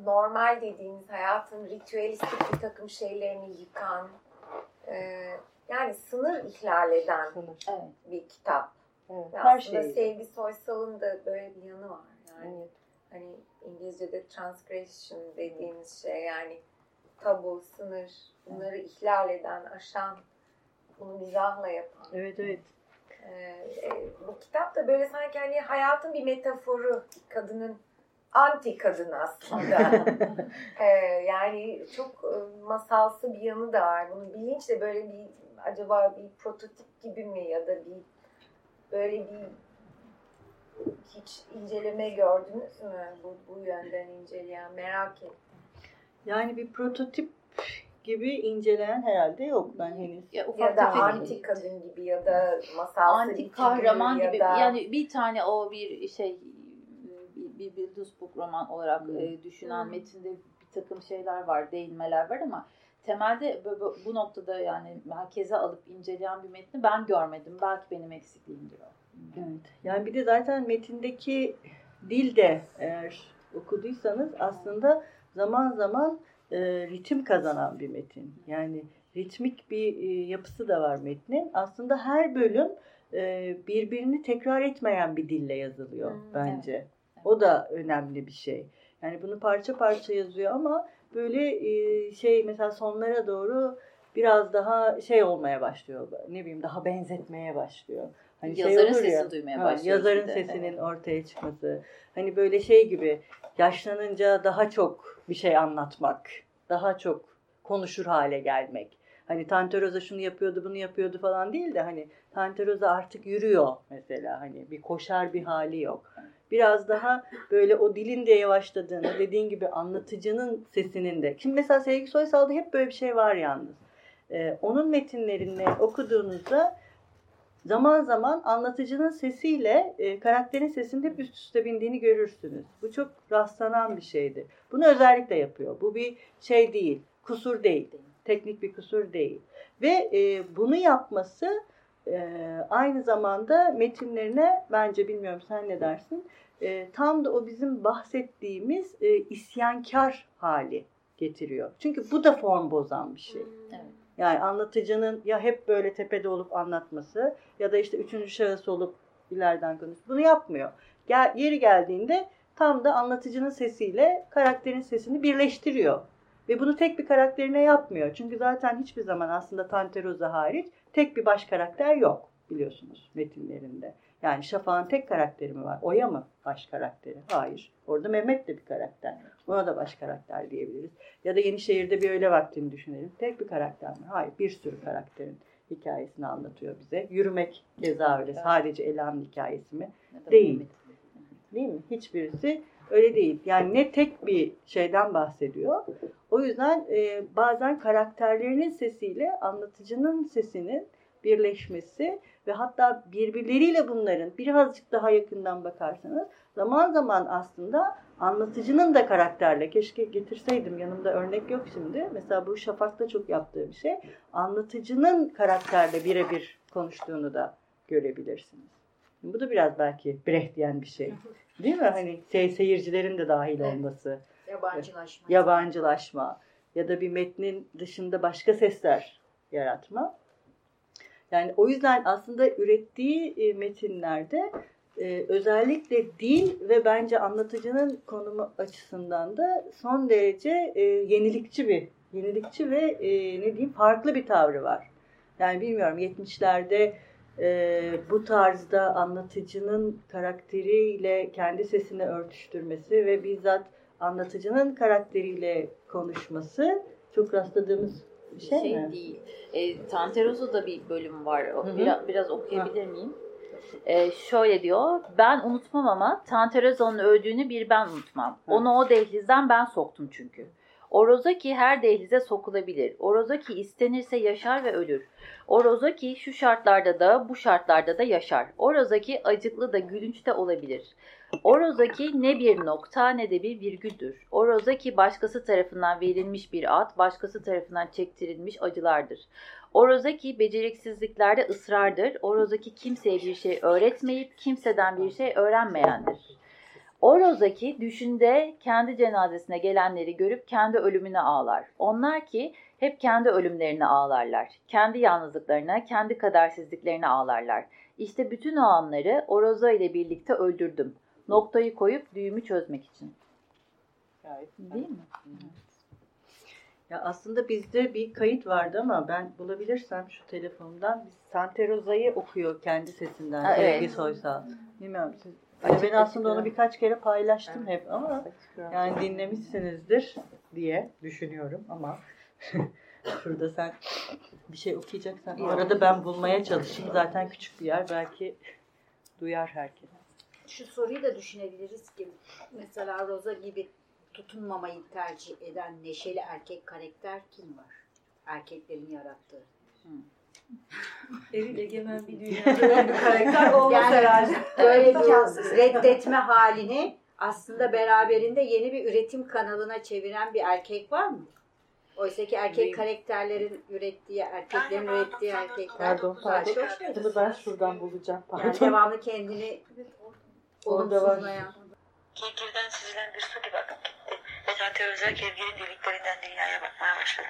normal dediğimiz hayatın ritüelistik bir takım şeylerini yıkan, e, yani sınır ihlal eden sınır. bir kitap. Evet, her aslında şey. Sevgi Soysal'ın da böyle bir yanı var. Yani evet. Hani İngilizce'de transgression dediğimiz şey yani tabu, sınır, bunları ihlal eden, aşan, bunu mizahla yapan. Evet, evet. Ee, bu kitap da böyle sanki hani hayatın bir metaforu, kadının anti kadın aslında. ee, yani çok e, masalsı bir yanı da var. Bunu bilinçle böyle bir acaba bir prototip gibi mi ya da bir böyle bir hiç inceleme gördünüz mü bu, bu yönden inceleyen merak ettim. Yani bir prototip gibi inceleyen herhalde yok ben henüz. Ya, ufak ya da anti kadın gibi ya da masal anti kahraman gibi da... yani bir tane o bir şey bir Bildus Book roman olarak hmm. e, düşünen hmm. metinde bir takım şeyler var, değinmeler var ama temelde bu noktada yani merkeze alıp inceleyen bir metni ben görmedim. Belki benim eksikliğimdir o. Evet. Yani bir de zaten metindeki dil de eğer okuduysanız aslında zaman zaman e, ritim kazanan bir metin. Yani ritmik bir e, yapısı da var metnin. Aslında her bölüm e, birbirini tekrar etmeyen bir dille yazılıyor hmm, bence. Evet. O da önemli bir şey. Yani bunu parça parça yazıyor ama böyle e, şey mesela sonlara doğru biraz daha şey olmaya başlıyor. Ne bileyim daha benzetmeye başlıyor. Hani şey yazarın şey sesini ya, duymaya başlıyor. Yazarın sesinin evet. ortaya çıkması. Hani böyle şey gibi yaşlanınca daha çok bir şey anlatmak. Daha çok konuşur hale gelmek. Hani Tante Rosa şunu yapıyordu bunu yapıyordu falan değil de hani Tante Rosa artık yürüyor mesela. Hani bir koşar bir hali yok biraz daha böyle o dilin de yavaşladığını, dediğin gibi anlatıcının sesinin de. Şimdi mesela Sevgi Soysal'da hep böyle bir şey var yalnız. Ee, onun metinlerini okuduğunuzda zaman zaman anlatıcının sesiyle e, karakterin sesinin hep üst üste bindiğini görürsünüz. Bu çok rastlanan bir şeydi. Bunu özellikle yapıyor. Bu bir şey değil, kusur değil. Teknik bir kusur değil. Ve e, bunu yapması e, aynı zamanda metinlerine bence bilmiyorum sen ne dersin e, tam da o bizim bahsettiğimiz e, isyankar hali getiriyor. Çünkü bu da form bozan bir şey. Hmm. Evet. Yani anlatıcının ya hep böyle tepede olup anlatması ya da işte üçüncü şahıs olup ileriden konuş. Bunu yapmıyor. Gel, yeri geldiğinde tam da anlatıcının sesiyle karakterin sesini birleştiriyor. Ve bunu tek bir karakterine yapmıyor. Çünkü zaten hiçbir zaman aslında Tante Rosa hariç tek bir baş karakter yok biliyorsunuz metinlerinde. Yani Şafak'ın tek karakteri mi var? Oya mı baş karakteri? Hayır. Orada Mehmet de bir karakter. Ona da baş karakter diyebiliriz. Ya da Yenişehir'de bir öyle vaktini düşünelim. Tek bir karakter mi? Hayır. Bir sürü karakterin hikayesini anlatıyor bize. Yürümek keza öyle. Sadece Ela'nın hikayesi mi? Değil. Değil mi? Hiçbirisi öyle değil. Yani ne tek bir şeyden bahsediyor. O yüzden e, bazen karakterlerinin sesiyle anlatıcının sesinin birleşmesi ve hatta birbirleriyle bunların birazcık daha yakından bakarsanız zaman zaman aslında anlatıcının da karakterle keşke getirseydim yanımda örnek yok şimdi. Mesela bu Şafak'ta çok yaptığı bir şey. Anlatıcının karakterle birebir konuştuğunu da görebilirsiniz. Bu da biraz belki Brechtyen bir şey. Değil mi? Hani şey, seyircilerin de dahil olması. Yabancılaşma. Yabancılaşma. Ya da bir metnin dışında başka sesler yaratma. Yani o yüzden aslında ürettiği e, metinlerde e, özellikle dil ve bence anlatıcının konumu açısından da son derece e, yenilikçi bir yenilikçi ve ne diyeyim farklı bir tavrı var. Yani bilmiyorum 70'lerde e, bu tarzda anlatıcının karakteriyle kendi sesini örtüştürmesi ve bizzat anlatıcının karakteriyle konuşması çok rastladığımız şey, şey mi? değil. E, Tanterozo'da bir bölüm var. O- Hı hı. Biraz, biraz okuyabilir miyim? E, şöyle diyor. Ben unutmam ama Tanterozo'nun öldüğünü bir ben unutmam. Hı. Onu o dehlizden ben soktum çünkü. Orozaki her dehlize sokulabilir. Orozaki istenirse yaşar ve ölür. Orozaki şu şartlarda da bu şartlarda da yaşar. Orozaki acıklı da gülünç de olabilir. Orozaki ne bir nokta ne de bir virgüldür. Orozaki başkası tarafından verilmiş bir ad, başkası tarafından çektirilmiş acılardır. Orozaki beceriksizliklerde ısrardır. Orozaki kimseye bir şey öğretmeyip kimseden bir şey öğrenmeyendir. Orozaki düşünde kendi cenazesine gelenleri görüp kendi ölümüne ağlar. Onlar ki hep kendi ölümlerine ağlarlar. Kendi yalnızlıklarına, kendi kadersizliklerine ağlarlar. İşte bütün o anları Orozo ile birlikte öldürdüm. Noktayı koyup düğümü çözmek için. Gayet Değil mi? Ya aslında bizde bir kayıt vardı ama ben bulabilirsem şu telefondan biz Sante Rosa'yı okuyor kendi sesinden Ha, Sevgi evet. Soysal. Bilmiyorum siz. Açık ben aslında onu birkaç kere paylaştım hep ama yani dinlemişsinizdir diye düşünüyorum ama şurada sen bir şey okuyacaksan arada ben bulmaya çalışayım. Zaten küçük bir yer belki duyar herkes. Şu soruyu da düşünebiliriz ki mesela Rosa gibi tutunmamayı tercih eden neşeli erkek karakter kim var? Erkeklerin yarattığı. Eril egemen bir dünyada bir karakter olmaz Yani herhalde. böyle bir reddetme halini aslında beraberinde yeni bir üretim kanalına çeviren bir erkek var mı? Oysa ki erkek karakterlerin ürettiği, erkeklerin ürettiği erkekler Pardon, pardon. Bunu ben şuradan bulacağım. yani Pardon. devamlı kendini Orada var. Kevgirden süzülen bir su gibi akıp gitti. Ve Tante Özel kevgirin deliklerinden dünyaya bakmaya başladı.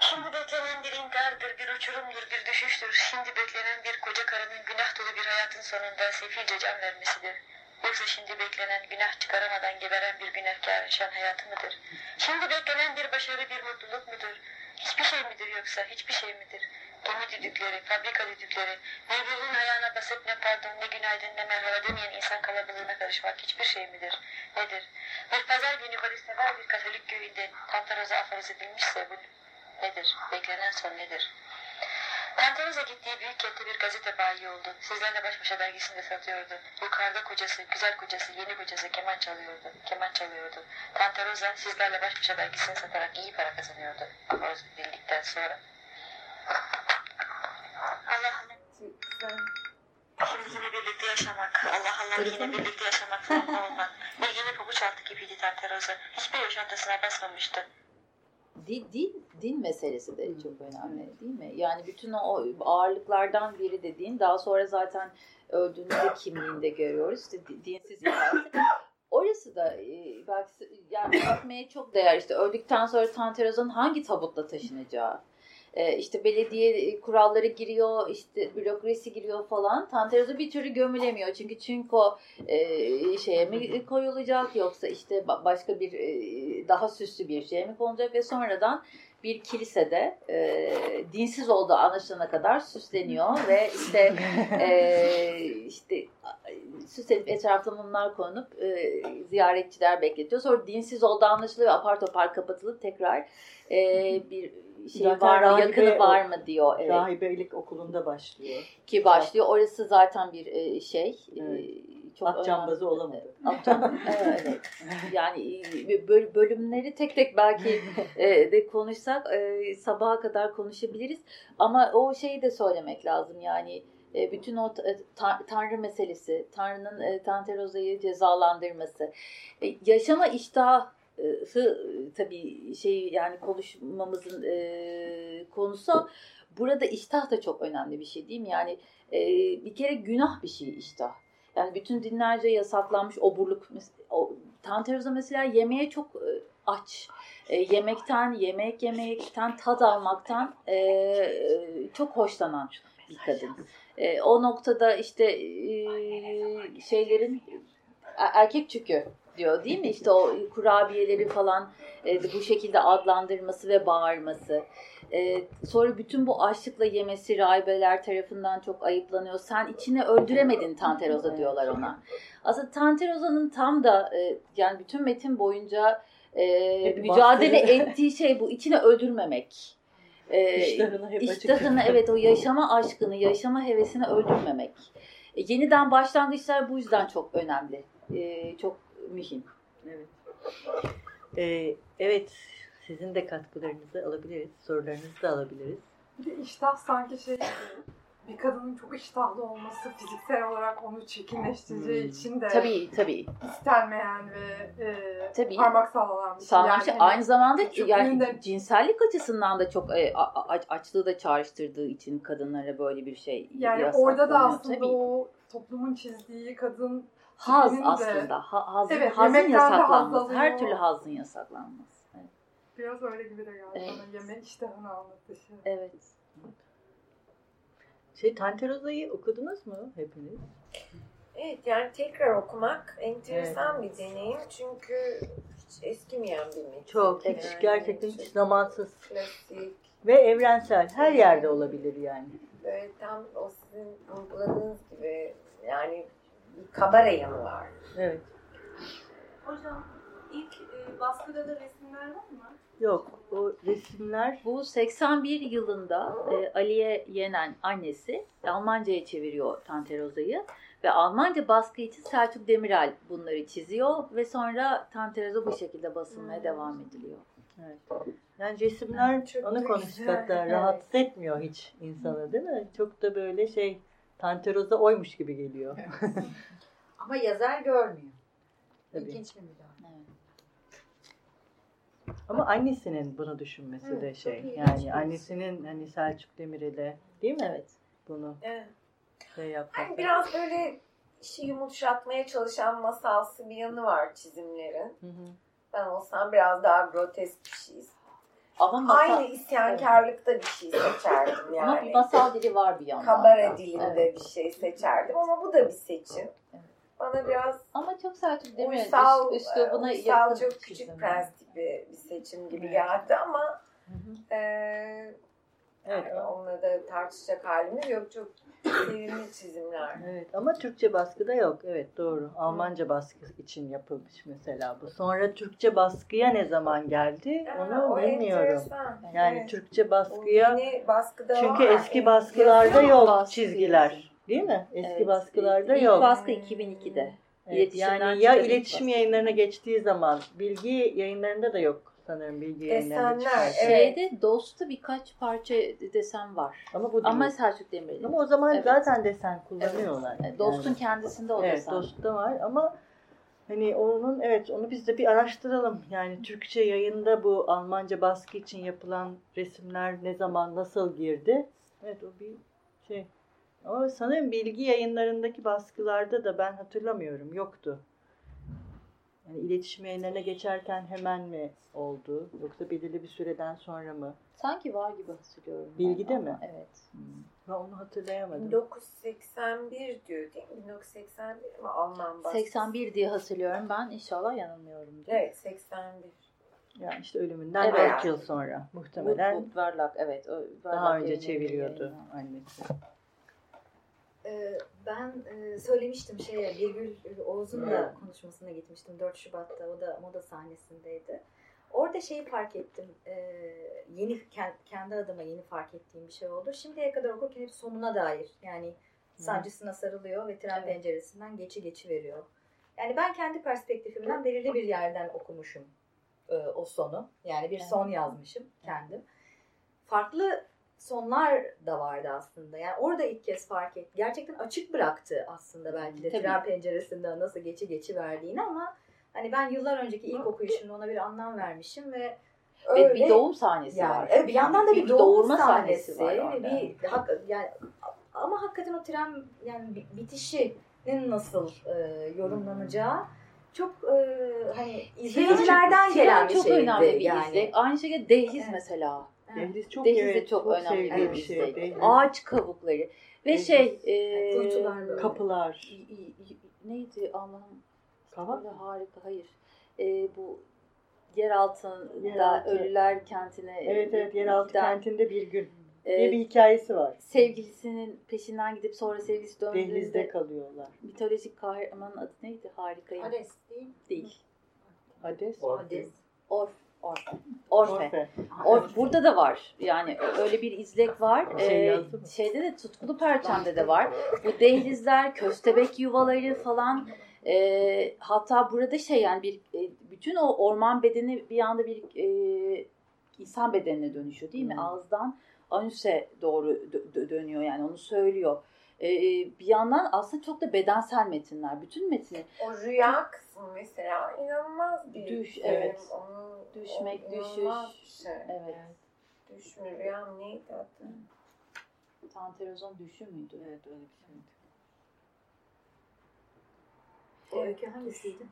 Şimdi beklenen bir intihardır, bir uçurumdur, bir düşüştür. Şimdi beklenen bir koca karının günah dolu bir hayatın sonunda sefilce can vermesidir. Yoksa şimdi beklenen günah çıkaramadan geberen bir günahkar yaşayan hayatı mıdır? Şimdi beklenen bir başarı, bir mutluluk mudur? Hiçbir şey midir yoksa? Hiçbir şey midir? Gemi düdükleri, fabrika düdükleri, birbirinin ayağına basıp ne pardon, ne günaydın, ne merhaba demeyen insan kalabalığına karışmak hiçbir şey midir? Nedir? Bir pazar günü Barisever bir Katolik köyünde Tantaroza aforoz edilmişse bu nedir? Beklenen son nedir? Tantaroza gittiği büyük kentte bir gazete bayi oldu. Sizlerle baş başa dergisinde satıyordu. Yukarıda kocası, güzel kocası, yeni kocası keman çalıyordu. Keman çalıyordu. Tantaroza sizlerle baş başa dergisini satarak iyi para kazanıyordu. Aforoz edildikten sonra. Şimdi birlikte yaşamak, Allah Allah yine birlikte yaşamak zorunda olmak. Bir yeni pabuç altı gibiydi. Hiçbir yaşantısına basmamıştı. Din, din, din meselesi de çok önemli değil mi? Yani bütün o ağırlıklardan biri dediğin daha sonra zaten öldüğünde kimliğinde görüyoruz. İşte di- dinsiz. Orası da e, belki yani bakmaya çok değer. İşte öldükten sonra Tanteroz'un hangi tabutla taşınacağı. E, işte belediye kuralları giriyor, işte bürokrasi giriyor falan. Tanteroz'u bir türlü gömülemiyor. Çünkü çünkü o e, şeye mi koyulacak yoksa işte ba- başka bir e, daha süslü bir şeye mi konulacak ve sonradan bir kilisede e, dinsiz olduğu anlaşılana kadar süsleniyor ve işte e, işte süslenip etrafına mumlar konup e, ziyaretçiler bekletiyor. Sonra dinsiz olduğu anlaşılıyor ve apar topar kapatılıp tekrar e, bir şey Zaten var mı, yakını var mı diyor. Evet Rahibelik okulunda başlıyor. ki başlıyor. Orası zaten bir e, şey. e, Evet. Çok At önemli. cambazı olamadı. At evet. Yani e, böl- bölümleri tek tek belki e, de konuşsak e, sabaha kadar konuşabiliriz. Ama o şeyi de söylemek lazım yani bütün o ta- ta- Tanrı meselesi, Tanrı'nın Tanteroza'yı cezalandırması, yaşama iştahı tabii şey yani konuşmamızın konusu burada iştah da çok önemli bir şey değil mi? Yani bir kere günah bir şey iştah. Yani bütün dinlerce yasaklanmış oburluk. O, mesela yemeğe çok e, aç. E, yemekten, yemek yemekten, tad almaktan e, e, çok hoşlanan bir kadın. E, o noktada işte e, şeylerin er- erkek çükü diyor değil mi? İşte o kurabiyeleri falan e, bu şekilde adlandırması ve bağırması. E, sonra bütün bu açlıkla yemesi rahibeler tarafından çok ayıplanıyor. Sen içine öldüremedin Tanteroza diyorlar ona. Aslında Tanteroza'nın tam da e, yani bütün metin boyunca e, Hep mücadele bahsediyor. ettiği şey bu. İçine öldürmemek. E, İştahını hep evet o yaşama aşkını, yaşama hevesini öldürmemek. E, yeniden başlangıçlar bu yüzden çok önemli. E, çok mühim. Evet. Ee, evet, sizin de katkılarınızı alabiliriz, sorularınızı da alabiliriz. Bir de iştah sanki şey bir kadının çok iştahlı olması fiziksel olarak onu çirkinleştireceği Hmm. için de Tabii tabii. istenmeyen ve e, Tabii. parmak sallanan bir şey. Sağlam şey. Aynı zamanda yani cinsellik açısından da çok e, a- a- açlığı da çağrıştırdığı için kadınlara böyle bir şey yani orada da aslında Tabii. o toplumun çizdiği kadın haz de- aslında. Ha, hazın, Evet, hazın de yasaklanması. Her türlü hazın yasaklanması. Evet. biraz öyle gibi de geldi Evet. bana yeme iştahını anlatışı. evet. Şey, Tanteroza'yı okudunuz mu hepiniz? Evet yani tekrar okumak enteresan bir deneyim çünkü hiç eskimeyen bir metin. Çok, Yani hiç gerçekten hiç zamansız Klasik, ve evrensel. Her yerde olabilir yani. böyle tam o sizin vurguladığınız gibi yani kabare yanı var. Evet. Hocam ilk e, baskıda da resimler var mı? Yok, o resimler Bu 81 yılında e, Aliye Yenen annesi Almanca'ya çeviriyor Tanteroza'yı ve Almanca baskı için Selçuk Demirel bunları çiziyor ve sonra Tanteroza bu şekilde basılmaya devam ediliyor. Evet. Yani resimler onu konuştuk güzel, hatta evet. rahatsız etmiyor hiç insanı değil mi? Çok da böyle şey Tanteroza oymuş gibi geliyor. Ama yazar görmüyor. Tabii. İlginç bir müdahale. Evet. Ama annesinin bunu düşünmesi Evet, de şey. Yani birisi. annesinin hani Selçuk Demirel'e değil mi? Evet. Bunu Evet. şey yapması. Yani biraz böyle işi yumuşatmaya çalışan masalsı bir yanı var çizimlerin. Hı hı. Ben olsam biraz daha grotesk bir şey. Ama masal, Aynı isyankarlıkta bir şey seçerdim ama yani. masal dili var bir yandan. Kabare da. dilinde Evet. bir şey seçerdim ama bu da bir seçim. Evet. Bana biraz Ama çok Selçuk Demirel'in uysal, üst, üslubuna uysal yakın çok küçük çizimler. prens tipi bir seçim gibi Evet. geldi ama Hı hı. yani onunla da tartışacak halimiz yok. Çok sevimli çizimler. Evet ama Türkçe baskıda yok. Evet doğru. Almanca baskı için yapılmış mesela bu. Sonra Türkçe baskıya ne zaman geldi Ha, onu o bilmiyorum. enteresan. Yani Evet. Türkçe baskıya baskıda çünkü var. eski baskılarda yok baskı çizgiler. Değil mi? Eski Evet. baskılarda İlk yok. baskı 2002'de. Evet, yani ya ilk iletişim baskı. yayınlarına geçtiği zaman bilgi yayınlarında da yok sanırım bilgi yayınlarında Desenler, çıkarken. evet. Şeyde Dost'ta birkaç parça desen var. Ama bu değil. Ama Ama, Selçuk Demirel'in. o zaman Evet. zaten desen kullanıyorlar. Evet, Dost'un Yani. kendisinde o Evet, desen. Dost'ta var ama hani onun evet onu biz de bir araştıralım. Yani Türkçe yayında bu Almanca baskı için yapılan resimler ne zaman nasıl girdi? Evet o bir şey. Ama sanırım bilgi yayınlarındaki baskılarda da ben hatırlamıyorum yoktu. Yani iletişim yayınlarına geçerken hemen mi oldu yoksa belirli bir süreden sonra mı? Sanki var gibi hatırlıyorum. ben Bilgide ama mi? Evet. Ben onu hatırlayamadım. 1981 diyor değil mi? 1981 mi Alman baskısı? 81 diye hatırlıyorum ben. İnşallah yanılmıyorum. Evet 81. Yani işte ölümünden Evet. 4 yıl sonra muhtemelen. Wood, Verlag evet. o Verlag Daha önce çeviriyordu annesi. Ee, Ben e, söylemiştim şeye Birgül Oğuz'un da konuşmasına gitmiştim 4 Şubat'ta o da moda sahnesindeydi. Orada şeyi fark ettim. e, Yeni kend- kendi adıma yeni fark ettiğim bir şey oldu. Şimdiye kadar okurken hep sonuna dair. Yani sancısına sarılıyor ve tren Evet. penceresinden geçi geçi veriyor. Yani ben kendi perspektifimden belirli bir yerden okumuşum e, o sonu. Yani bir son yazmışım kendim. Farklı sonlar da vardı aslında. Yani orada ilk kez fark ettim. Gerçekten açık bıraktı aslında belki de Tabii. tren penceresinden nasıl geçi geçi verdiğini ama hani ben yıllar önceki ilk okuyuşumda ona bir anlam vermişim ve öyle bir doğum sahnesi yani var. evet, bir yandan da bir, Bir doğum doğurma sahnesi, sahnesi var orada. bir hak, yani ama hakikaten o tren yani bi- bitişinin nasıl e, yorumlanacağı çok e, hani izleyicilerden gelen bir çok şeydi. önemli bir yani. izlek. Aynı şekilde dehliz Evet. mesela. Dehliz çok, Dehliz de evet, çok, önemli sevdiğim bir bir şey. izlek. Dehliz. Ağaç kabukları. Ve Dehliz. şey... E, Kuytular böyle. Kapılar. y- y- y- Neydi Allah'ım? Kavak mı? harika. Hayır. E, bu yer altında Yeraltı. ölüler kentine Evet evet yeraltı giden, kentinde bir gün e, diye bir hikayesi var. sevgilisinin peşinden gidip sonra sevgilisi Dehlizde döndüğünde kalıyorlar. mitolojik kahramanın adı neydi? Harikayım. Hades değil. Değil. Hades. Hades. Orf. Orfe. Orfe. Orfe. Orf. Burada da var. Yani öyle bir izlek var. Şey Ee, şeyde de Tutkulu Perçem'de de var. Bu dehlizler, köstebek yuvaları falan. Ee, hatta burada şey yani bir e, bütün o orman bedeni bir anda bir e, insan bedenine dönüşüyor değil mi? Hmm. Ağızdan anüse doğru dö- dö- dönüyor yani onu söylüyor. Ee, bir yandan aslında çok da bedensel metinler. Bütün metni O rüya kısmı mesela inanılmaz bir Düş, film. evet. Onu, Düşmek, o düşüş. bir şey. evet. Düş mü rüya mı neydi adı? Tanterozon düşü müydü? Evet öyle bir şey. O öykü hangisiydi?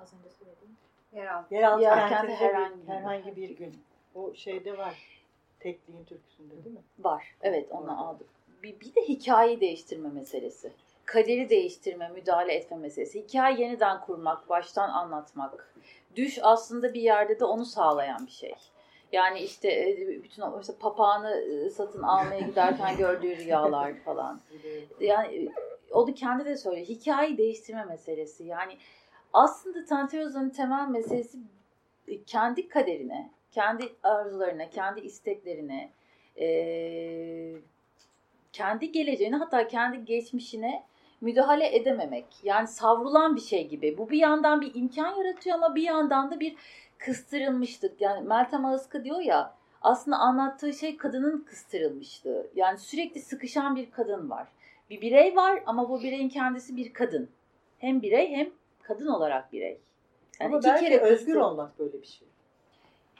Az önce söylediğim. Yeraltı. Yeraltı bir- herhangi herhangi, bir- bir gün. O şeyde var. Tekliğin türküsünde değil mi? Var. Evet onu aldık. Bir, bir de hikayeyi değiştirme meselesi. Kaderi değiştirme, müdahale etme meselesi. Hikaye yeniden kurmak, baştan anlatmak. Düş aslında bir yerde de onu sağlayan bir şey. Yani işte e, bütün o işte papağanı e, satın almaya giderken gördüğü rüyalar falan. Yani e, onu kendi de söylüyor. Hikayeyi değiştirme meselesi. Yani aslında Tanteroza'nın temel meselesi kendi kaderine, kendi arzularına, kendi isteklerine, e, kendi geleceğine hatta kendi geçmişine müdahale edememek. Yani savrulan bir şey gibi. Bu bir yandan bir imkan yaratıyor ama bir yandan da bir kıstırılmışlık. Yani Meltem Ağızkı diyor ya aslında anlattığı şey kadının kıstırılmışlığı. Yani sürekli sıkışan bir kadın var. Bir birey var ama bu bireyin kendisi bir kadın. Hem birey hem kadın olarak birey. Yani Ama iki belki kere özgür kıstır- olmak böyle bir şey.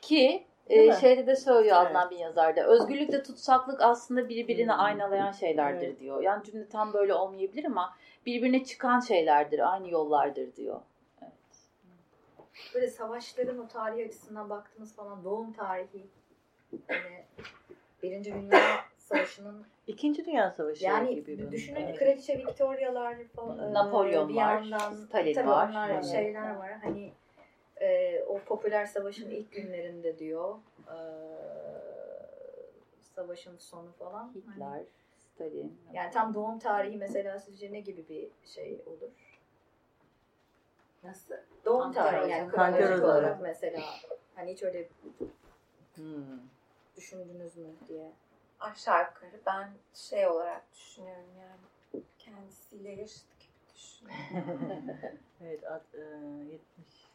ki Değil e, mi? şeyde de söylüyor Evet. Adnan Bin Yazar'da. Özgürlükle tutsaklık aslında birbirini Hmm. aynalayan şeylerdir Evet. diyor. Yani cümle tam böyle olmayabilir ama birbirine çıkan şeylerdir, aynı yollardır diyor. Böyle savaşların o tarihi açısından baktığımız falan doğum tarihi yani Birinci Dünya Savaşı'nın İkinci Dünya Savaşı yani gibi. düşünün Evet. Kraliçe Victoria'lar falan, Napolyon bir var, yandan Stalin tabii var. onlar Evet. şeyler var. Hani e, o popüler savaşın ilk günlerinde diyor. e, savaşın sonu falan. Hani, Hitler, Stalin. yani tam doğum tarihi mesela sizce ne gibi bir şey olur? Nasıl? Doğum tarihi yani kronolojik olarak mesela. Hani hiç öyle Hmm. düşündünüz mü diye. Aşağı yukarı ben şey olarak düşünüyorum yani kendisiyle yaşıt gibi düşünüyorum. Evet, at- e, 70,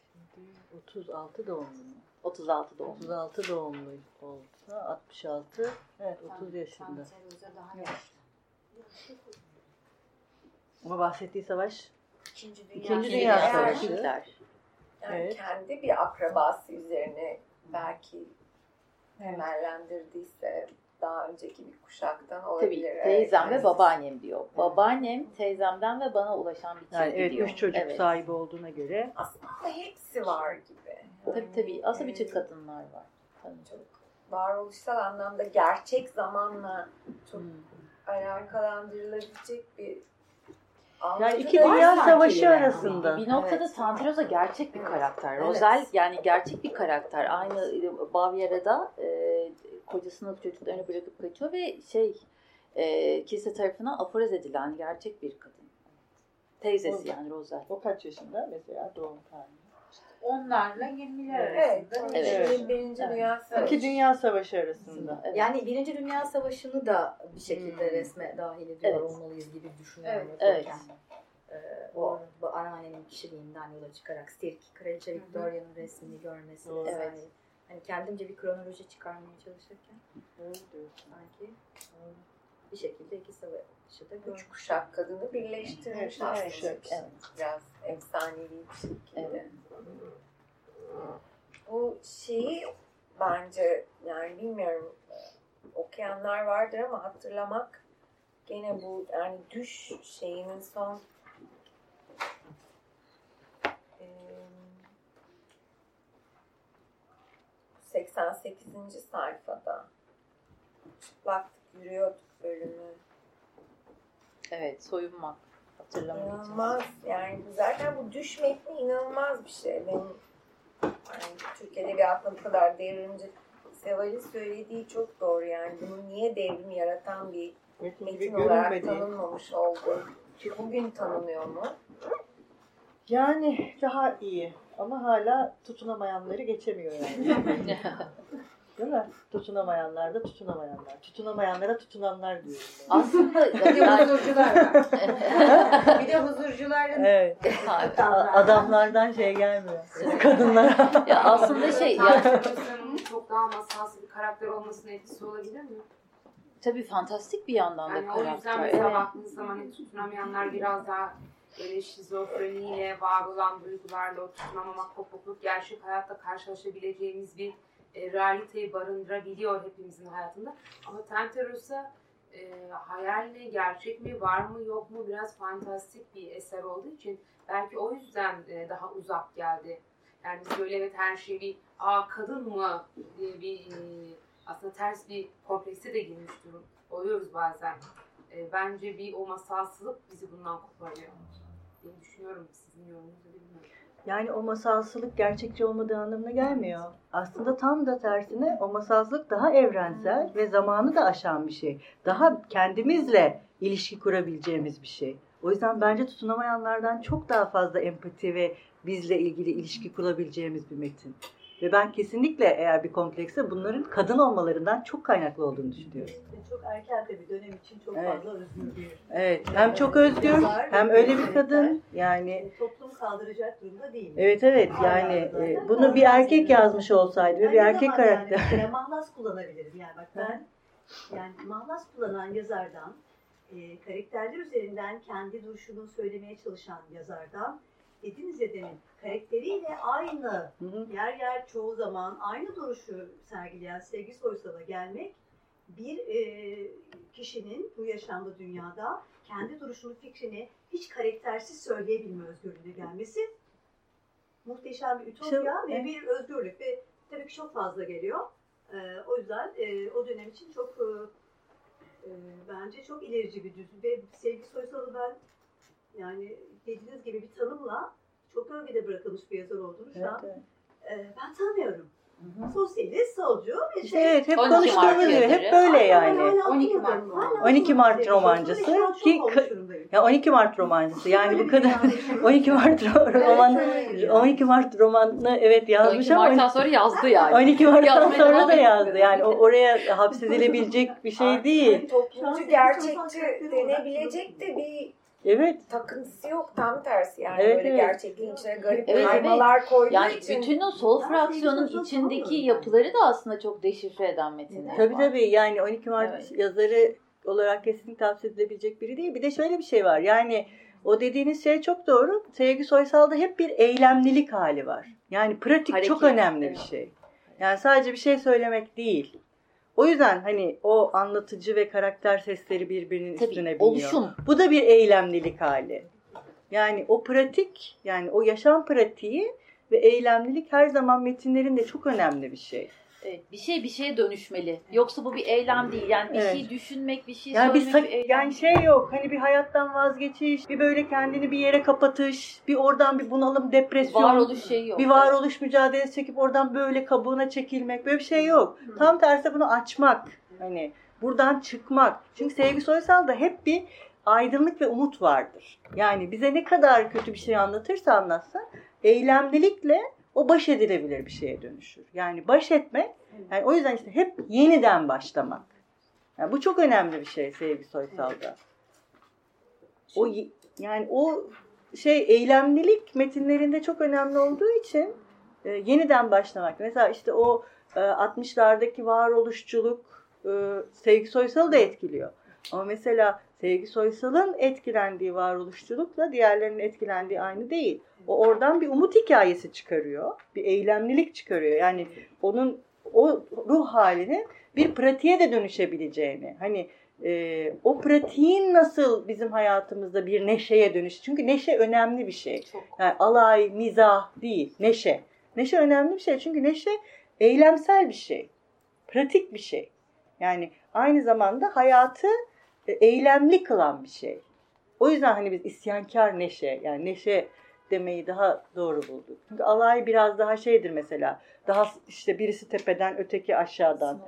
36 doğumlu mu? 36 doğum. 36 doğumlu olsa 66, evet 30 yaşında. Tanteroz'a daha yaşlı. Ama bahsettiği savaş İkinci Dünya, İkinci Dünya Savaşı. Hitler. Yani Evet. kendi bir akrabası üzerine belki temellendirdiyse daha önceki bir kuşaktan olabilir. Tabii Evet, teyzem ve evet. babaannem diyor. Babaannem teyzemden ve bana ulaşan bir yani çizgi evet diyor. 3 çocuk Evet. sahibi olduğuna göre Aslında hepsi var gibi. Tabii tabii. Aslında bütün Ee, kadınlar var. Tabii. çok varoluşsal anlamda gerçek zamanla çok Hmm. alakalandırılabilecek bir yani iki var dünya sanki savaşı yine. arasında. Bir noktada Evet. Tanteroza gerçek bir karakter. Evet. Rosel yani gerçek bir karakter. Aynı Bavyera'da e, kocasını çocuklarını bırakıp kaçıyor ve şey e, kilise tarafından aforoz edilen gerçek bir kadın. Teyzesi yani Rosel. O kaç yaşında mesela doğum tarihi? Onlarla 20'ler Evet. arasında. Evet. Evet. Birinci Evet. Dünya Savaşı. İki Dünya Savaşı arasında. Evet. Yani Birinci Dünya Savaşı'nı da bir şekilde Hmm. resme dahil ediyor Evet. olmalıyız gibi düşünüyorum. Evet, evet. Ee, o bu anneannemin kişiliğinden yola çıkarak Sirk, Kraliçe Victoria'nın resmini görmesi Doğru. Evet. Hani kendimce bir kronoloji çıkarmaya çalışırken Öyle diyorsun. sanki bir şekilde iki savaşı da görmüş. Üç kuşak kadını birleştirmiş evet, aslında. Evet. Biraz efsanevi bir şekilde. Evet. Bu şeyi bence yani bilmiyorum okuyanlar vardır ama hatırlamak gene bu yani düş şeyinin son 88. sayfada çıplaktık yürüyorduk bölümü. Evet soyunmak. Hatırlamayacağım. İnanılmaz yani zaten bu düş metni inanılmaz bir şey. Benim yani Türkiye'de bir aklım bu kadar devrimci. Seval'in söylediği çok doğru yani. Bunu niye devrim yaratan bir Metin metin olarak görünmedi. tanınmamış oldu? Bugün tanınıyor mu? Yani daha iyi ama hala tutunamayanları geçemiyor yani. Değil mi? Tutunamayanlar da tutunamayanlar. Tutunamayanlara tutunanlar diyor. Aslında Bir de yani, huzurcular var. bir de huzurcuların Evet. Adamlardan şey gelmiyor. Kadınlara. ya aslında şey yani Tanrı'nın çok daha masalsı bir karakter olmasının etkisi olabilir mi? tabii fantastik bir yandan da Yani o yüzden karakter. mesela Evet. baktığınız zaman hani tutunamayanlar biraz daha böyle şizofreniyle var olan duygularla o tutunamamak, kopukluk gerçek hayatta karşılaşabileceğimiz bir e, realiteyi barındırabiliyor hepimizin hayatında. Ama Tenteros'a e, hayal mi, gerçek mi, var mı, yok mu biraz fantastik bir eser olduğu için belki o yüzden e, daha uzak geldi. Yani böyle evet her şey bir aa kadın mı diye bir e, aslında ters bir komplekse de girmiş durum oluyoruz bazen. E, bence bir o masalsılık bizi bundan koparıyor diye düşünüyorum. Sizin yorumunuzu bilmiyorum. Yani o masalsılık gerçekçi olmadığı anlamına gelmiyor. Aslında tam da tersine o masalsılık daha evrensel ve zamanı da aşan bir şey. Daha kendimizle ilişki kurabileceğimiz bir şey. O yüzden bence tutunamayanlardan çok daha fazla empati ve bizle ilgili ilişki kurabileceğimiz bir metin. Ve ben kesinlikle eğer bir komplekse bunların kadın olmalarından çok kaynaklı olduğunu düşünüyorum. Çok erken de bir dönem için çok Evet. fazla özgür bir Evet, hem çok özgür hem öyle bir kadın yani e, toplum kaldıracak durumda değil. Evet evet yani e, bunu bir erkek yazmış olsaydı ve bir erkek karakter. Yani, mahlas kullanabilirim. Yani bak ben yani mahlas kullanan yazardan e, karakterler üzerinden kendi duruşunu söylemeye çalışan yazardan dediniz ya demin karakteriyle aynı Hı hı. yer yer çoğu zaman aynı duruşu sergileyen Sevgi Soysal'a gelmek bir e, kişinin bu yaşamda dünyada kendi duruşunu, fikrini hiç karaktersiz söyleyebilme özgürlüğüne gelmesi muhteşem bir ütopya ve evet. bir özgürlük ve tabii ki çok fazla geliyor. E, o yüzden e, o dönem için çok e, e, bence çok ilerici bir düz ve Sevgi Soysal'ı ben yani dediğiniz gibi bir tanımla çok gölgede bırakılmış bir yazar olduğunu şu Evet, an evet. e, ben tanımıyorum. Hı hı. Sosyalist, solcu ve şey. evet hep 12 konuştuğumuz gibi hep böyle Hala- yani. hala 12 okumadım. Mart Hala 12 Mart romancısı şu ki. Ya 12 Mart romancısı yani bu kadar Yani 12 Mart ro- roman Evet, 12 Mart romanını evet yazmış 12 ama Mart'tan sonra yazdı yani. 12 Mart'tan sonra da yazdı. Yani o oraya hapsedilebilecek bir şey değil. Toplumcu gerçekçi denebilecek de bir Evet. takıntısı yok. Tam tersi yani Evet, böyle evet. gerçekliğin içine garip Evet, kaymalar koyduğu Yani için. bütün o sol fraksiyonun içindeki sanıyorum. yapıları da aslında çok deşifre eden metinler Tabii var. tabii yani 12 Mart Evet. yazarı olarak kesinlikle tavsiye edilebilecek biri değil. Bir de şöyle bir şey var. Yani o dediğiniz şey çok doğru. Sevgi Soysal'da hep bir eylemlilik hali var. Yani pratik Hareket, çok önemli evet. bir şey. Yani sadece bir şey söylemek değil. O yüzden hani o anlatıcı ve karakter sesleri birbirinin Tabii, üstüne biniyor. oluşum. Bu da bir eylemlilik hali. Yani o pratik, yani o yaşam pratiği ve eylemlilik her zaman metinlerinde çok önemli bir şey. Evet, bir şey bir şeye dönüşmeli. Yoksa bu bir eylem değil. Yani bir Evet. şey düşünmek, bir şey Yani bir söylemek sak- bir eylem. yani şey yok. Hani bir hayattan vazgeçiş, bir böyle kendini bir yere kapatış, bir oradan bir bunalım, depresyon, varoluş şeyi yok. bir varoluş mücadelesi çekip oradan böyle kabuğuna çekilmek böyle bir şey yok. Tam tersi bunu açmak. Hani buradan çıkmak. Çünkü Sevgi Soysal'da hep bir aydınlık ve umut vardır. Yani bize ne kadar kötü bir şey anlatırsa anlatsın, eylemlilikle o baş edilebilir bir şeye dönüşür. Yani baş etmek, yani o yüzden işte hep yeniden başlamak. Yani bu çok önemli bir şey Sevgi Soysal'da. O yani o şey eylemlilik metinlerinde çok önemli olduğu için e, yeniden başlamak. Mesela işte o e, 60'lardaki varoluşçuluk e, Sevgi Soysal'ı da etkiliyor. Ama mesela Sevgi Soysal'ın etkilendiği varoluşçulukla diğerlerinin etkilendiği aynı değil. O oradan bir umut hikayesi çıkarıyor. Bir eylemlilik çıkarıyor. Yani onun o ruh halinin bir pratiğe de dönüşebileceğini. Hani e, o pratiğin nasıl bizim hayatımızda bir neşeye dönüş. Çünkü neşe önemli bir şey. Çok. Yani alay, mizah değil, neşe. Neşe önemli bir şey. Çünkü neşe eylemsel bir şey. Pratik bir şey. Yani aynı zamanda hayatı eylemli kılan bir şey. O yüzden hani biz isyankar neşe yani neşe demeyi daha doğru bulduk. Çünkü alay biraz daha şeydir mesela. Daha işte birisi tepeden öteki aşağıdan.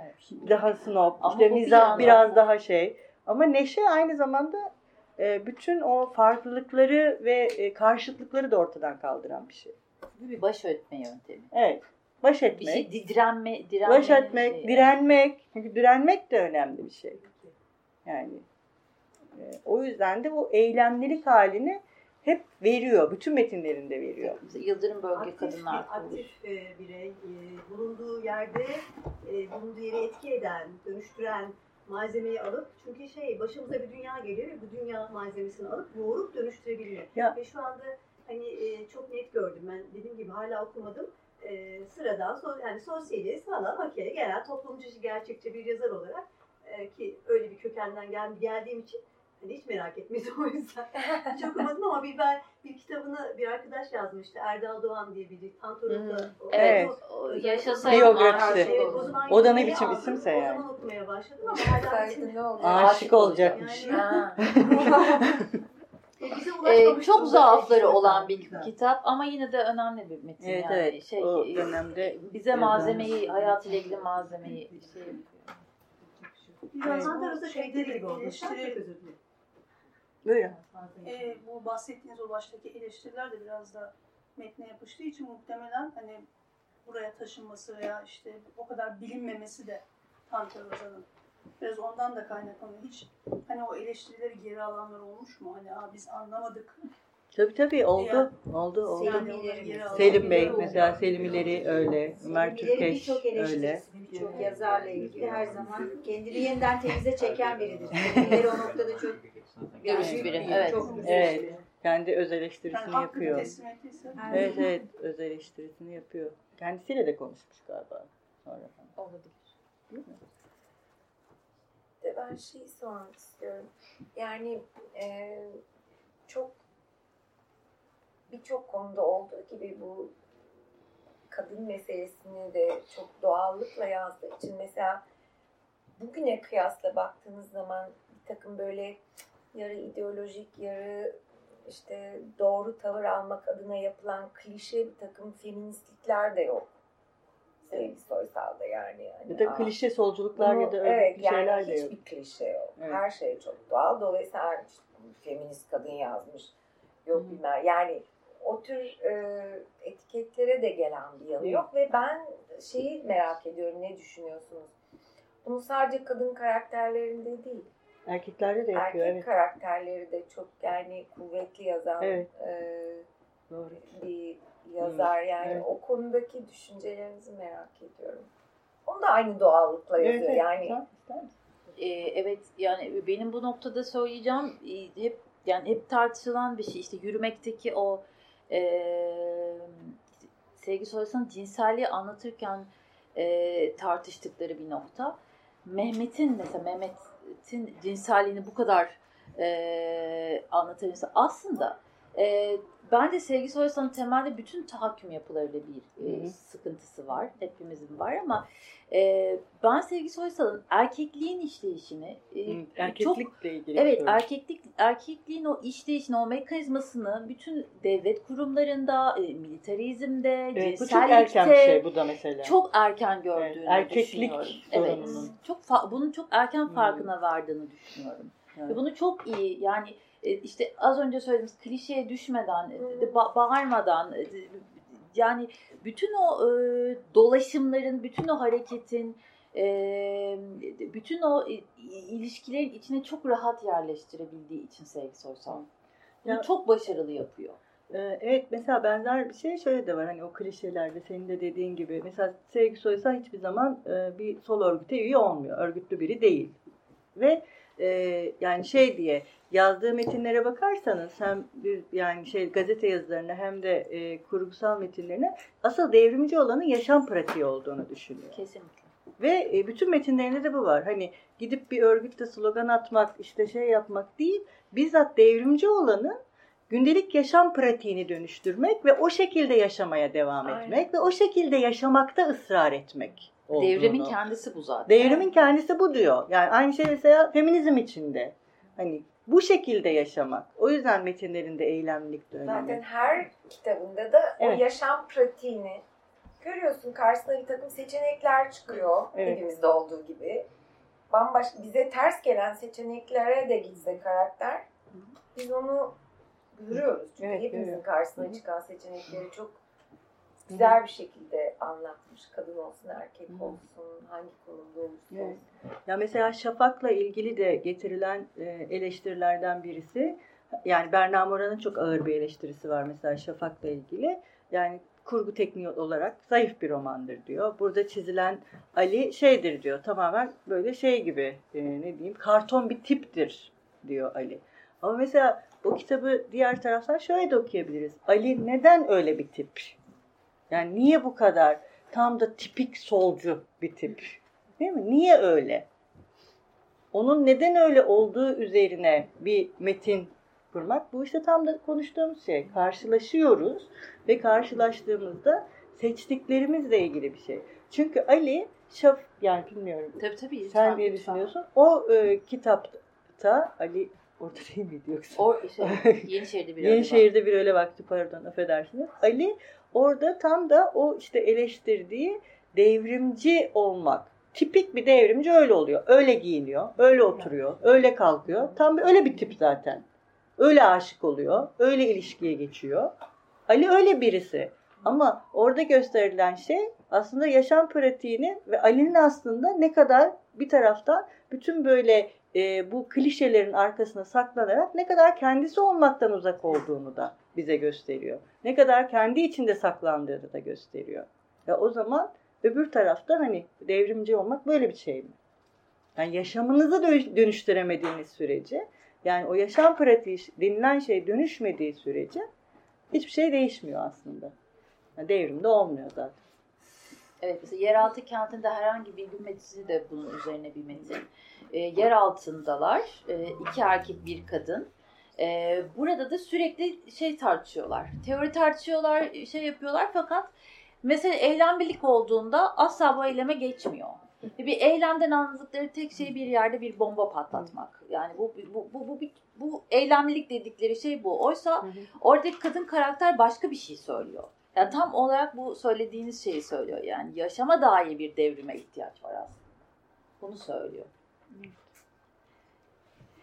Daha snob. Ama işte bir mizah yandan- biraz daha şey. Ama neşe aynı zamanda e, bütün o farklılıkları ve e, karşıtlıkları da ortadan kaldıran bir şey. Bu bir baş ötme yöntemi. Evet. Baş Bir etmek. şey di- direnme, direnme. baş etmek, direnmek. Çünkü direnmek de önemli bir şey. Yani e, o yüzden de bu eylemlilik halini hep veriyor. Bütün metinlerinde veriyor. Yıldırım Bölge aktif, Kadınlar Kurulu. aktif e, birey e, bulunduğu yerde e, bulunduğu yeri etki eden, dönüştüren malzemeyi alıp çünkü şey başımıza bir dünya geliyor ve bu dünya malzemesini alıp yoğurup dönüştürebiliyor. Ya. Ve şu anda hani e, çok net gördüm ben dediğim gibi hala okumadım. E, sıradan so, yani sosyalist falan okey genel toplumcu gerçekçi bir yazar olarak e, ki öyle bir kökenden gel, geldiğim için hani hiç merak etmedim o yüzden. hiç okumadım ama bir ben bir kitabını bir arkadaş yazmıştı. Erdal Doğan diye biri. Tantorum'da. Hmm. o- Evet. o- o o- Biyografisi. Biyografisi. Evet, o zaman O da ne biçim aldım, isimse O yani. zaman okumaya başladım ama ne oluyor? Aşık olacakmış. Yani-. E, Ee, çok zaafları olan bir kitap. kitap ama yine de önemli bir metin. Evet yani. evet. Şey, o e, dönemde bize malzemeyi, hayatıyla ilgili malzemeyi şey Biraz Tantor bu şeyleri şeyleri gibi oldu. Eleştiri, e, bu bahsettiğiniz o baştaki eleştiriler de biraz da metne yapıştığı için muhtemelen hani buraya taşınması veya işte o kadar bilinmemesi de Tanter Ozan'ın biraz ondan da kaynaklanıyor. Hiç hani o eleştirileri geri alanlar olmuş mu? Hani Aa, biz anlamadık. Tabii tabii oldu. Yani- Oldu oldu. Selim Bey mesela Selimileri öyle. Ömer Türkeş öyle. birçok yazarla ilgili her zaman kendini yeniden temize çeken biridir. Selimleri o noktada çok Görüşlü biri, evet. Çok Evet. biri. Kendi öz eleştirisini yapıyor. Evet evet öz eleştirisini yapıyor. Kendisiyle de konuşmuş galiba sonra. olabilir. de ben şeyi sormak istiyorum. Yani e, çok birçok konuda olduğu gibi bu kadın meselesini de çok doğallıkla yazdığı için mesela bugüne kıyasla baktığınız zaman bir takım böyle yarı ideolojik, yarı işte doğru tavır almak adına yapılan klişe bir takım feministlikler de yok. Sevgi Soysal'da yani. yani. Ya da Aa, klişe solculuklar ya da öyle evet, bir şeyler yani de yok. hiçbir klişe yok. Evet. Her şey çok doğal. Dolayısıyla "Aa, işte bu feminist kadın yazmış. Yok bilmem. Yani o tür e, etiketlere de gelen bir yanı Hı. yok ve ben şeyi merak ediyorum. Ne düşünüyorsunuz? Bunu sadece kadın karakterlerinde değil, Erkeklerde de yapıyor erkek evet. karakterleri de çok yani kuvvetli yazan Evet. e, Doğru. bir yazar. Yani evet. o konudaki düşüncelerinizi merak ediyorum. Onu da aynı doğallıkla Evet, yazıyor. evet. Yani Güzel, güzel. Ee, evet yani benim bu noktada söyleyeceğim e, hep yani hep tartışılan bir şey işte yürümekteki o e, sevgi Soysal'ın cinselliği anlatırken e, tartıştıkları bir nokta. Mehmet'in mesela Mehmet'in cinselliğini bu kadar e, anlatırsa aslında e, bence Sevgi Soysal'ın temelde bütün tahakküm yapılarıyla bir e, Hı hı. sıkıntısı var. Hepimizin var ama e, ben Sevgi Soysal'ın erkekliğin işleyişini e, Hı, çok Erkeklikle ilgili. Evet soru. erkeklik erkekliğin o işleyişini, o mekanizmasını bütün devlet kurumlarında, e, militarizmde, Evet, bu çok erken bir şey bu da mesela. çok erken gördüğünü Evet, erkeklik. Evet. Çok bunun çok erken farkına vardığını düşünüyorum. Evet. Ve bunu çok iyi yani işte az önce söylediğimiz klişeye düşmeden, e, ba- bağırmadan e, yani bütün o e, dolaşımların, bütün o hareketin, e, bütün o e, ilişkilerin içine çok rahat yerleştirebildiği için Sevgi Soysal. Bunu Ya- çok başarılı yapıyor. Ee, Evet mesela benzer bir şey şöyle de var hani o klişelerde senin de dediğin gibi mesela Sevgi Soysal hiçbir zaman e, bir sol örgüte üye olmuyor. Örgütlü biri değil. Ve e, yani şey diye yazdığı metinlere bakarsanız hem bir yani şey gazete yazılarına hem de e, kurgusal metinlerine asıl devrimci olanın yaşam pratiği olduğunu düşünüyor. Kesinlikle. Ve e, bütün metinlerinde de bu var. Hani gidip bir örgütte slogan atmak, işte şey yapmak değil, bizzat devrimci olanın gündelik yaşam pratiğini dönüştürmek ve o şekilde yaşamaya devam Aynen. etmek ve o şekilde yaşamakta ısrar etmek. Olduğunu. Devrimin kendisi bu zaten. Devrimin kendisi bu diyor. Yani aynı şey mesela feminizm içinde. Hani bu şekilde yaşamak. O yüzden metinlerinde eylemlilik de önemli. Zaten her kitabında da Evet. o yaşam pratiğini görüyorsun. Karşısına bir takım seçenekler çıkıyor. Evet. Hepimizde olduğu gibi. Bambaşka bize ters gelen seçeneklere de gitse karakter biz onu görüyoruz. Çünkü Evet, hepimizin görüyoruz. karşısına çıkan seçenekleri çok güzel bir şekilde anlatmış. Kadın olsun, erkek olsun, hangi konumda olursa Evet. Ya mesela Şafak'la ilgili de getirilen e, eleştirilerden birisi yani Berna Mora'nın çok ağır bir eleştirisi var mesela Şafak'la ilgili. Yani kurgu tekniği olarak zayıf bir romandır diyor. Burada çizilen Ali şeydir diyor. Tamamen böyle şey gibi e, ne diyeyim karton bir tiptir diyor Ali. Ama mesela o kitabı diğer taraftan şöyle de okuyabiliriz. Ali neden öyle bir tip? Yani niye bu kadar tam da tipik solcu bir tip? Değil mi? Niye öyle? Onun neden öyle olduğu üzerine bir metin kurmak. Bu işte tam da konuştuğumuz şey. Karşılaşıyoruz ve karşılaştığımızda seçtiklerimizle ilgili bir şey. Çünkü Ali Şaf yani bilmiyorum Tabii tabii. sen ne düşünüyorsun? O e, kitapta Ali orada değil miydi yoksa? O şey, Yenişehir'de bir araba. Yenişehir'de bir öyle vakti pardon affedersiniz. Ali orada tam da o işte eleştirdiği devrimci olmak. Tipik bir devrimci öyle oluyor. Öyle giyiniyor, öyle oturuyor, öyle kalkıyor. Tam bir öyle bir tip zaten. Öyle aşık oluyor, öyle ilişkiye geçiyor. Ali öyle birisi. Ama orada gösterilen şey aslında yaşam pratiğini ve Ali'nin aslında ne kadar bir taraftan bütün böyle e, bu klişelerin arkasına saklanarak ne kadar kendisi olmaktan uzak olduğunu da bize gösteriyor. Ne kadar kendi içinde saklandığını da gösteriyor. Ya o zaman öbür taraftan hani devrimci olmak böyle bir şey mi? Yani yaşamınızı dönüş- dönüştüremediğiniz sürece yani o yaşam pratiği denilen şey dönüşmediği sürece hiçbir şey değişmiyor aslında. Yani devrimde olmuyor zaten. Evet mesela yeraltı kentinde herhangi bir gün metini de bunun üzerine bir metin. E, yer altındalar. E, iki erkek bir kadın. E, burada da sürekli şey tartışıyorlar. Teori tartışıyorlar, şey yapıyorlar fakat mesela eylemlilik olduğunda asla bu eyleme geçmiyor. Bir eylemden anladıkları tek şey bir yerde bir bomba patlatmak. Yani bu bu bu bu, bu, bu eylemlilik dedikleri şey bu. Oysa oradaki kadın karakter başka bir şey söylüyor. Yani tam olarak bu söylediğiniz şeyi söylüyor. Yani yaşama dair bir devrime ihtiyaç var aslında. Bunu söylüyor.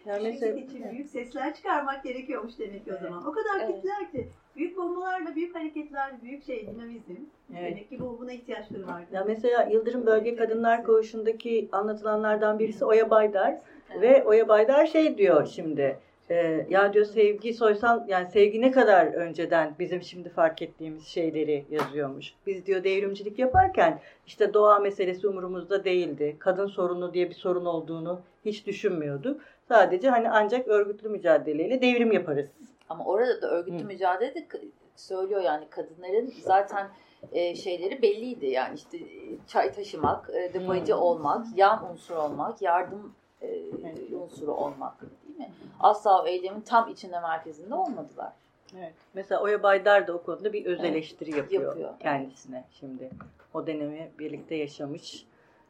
Yani Mesela için büyük sesler çıkarmak gerekiyormuş demek ki o Evet. zaman. O kadar Evet. kütler ki büyük bombalarla büyük hareketler, büyük şey dinamizm. Evet. Demek ki bu buna ihtiyaçları var. Ya mesela Yıldırım Bölge Kadınlar Koğuşu'ndaki anlatılanlardan birisi Oya Baydar ve Oya Baydar şey diyor şimdi e, ya diyor sevgi soysal yani sevgi ne kadar önceden bizim şimdi fark ettiğimiz şeyleri yazıyormuş. Biz diyor devrimcilik yaparken işte doğa meselesi umurumuzda değildi. Kadın sorunu diye bir sorun olduğunu hiç düşünmüyorduk. Sadece hani ancak örgütlü mücadeleyle devrim yaparız. Ama orada da örgütlü Hı. mücadelede k- söylüyor yani kadınların zaten e, şeyleri belliydi. Yani işte e, çay taşımak, e, depoyucu Hı. olmak, yan unsur olmak, yardım e, Evet. unsuru olmak değil mi? Asla o eylemin tam içinde merkezinde olmadılar. Evet. Mesela Oya Baydar da o konuda bir öz Evet, eleştiri yapıyor, yapıyor, evet. kendisine şimdi. O dönemi birlikte yaşamış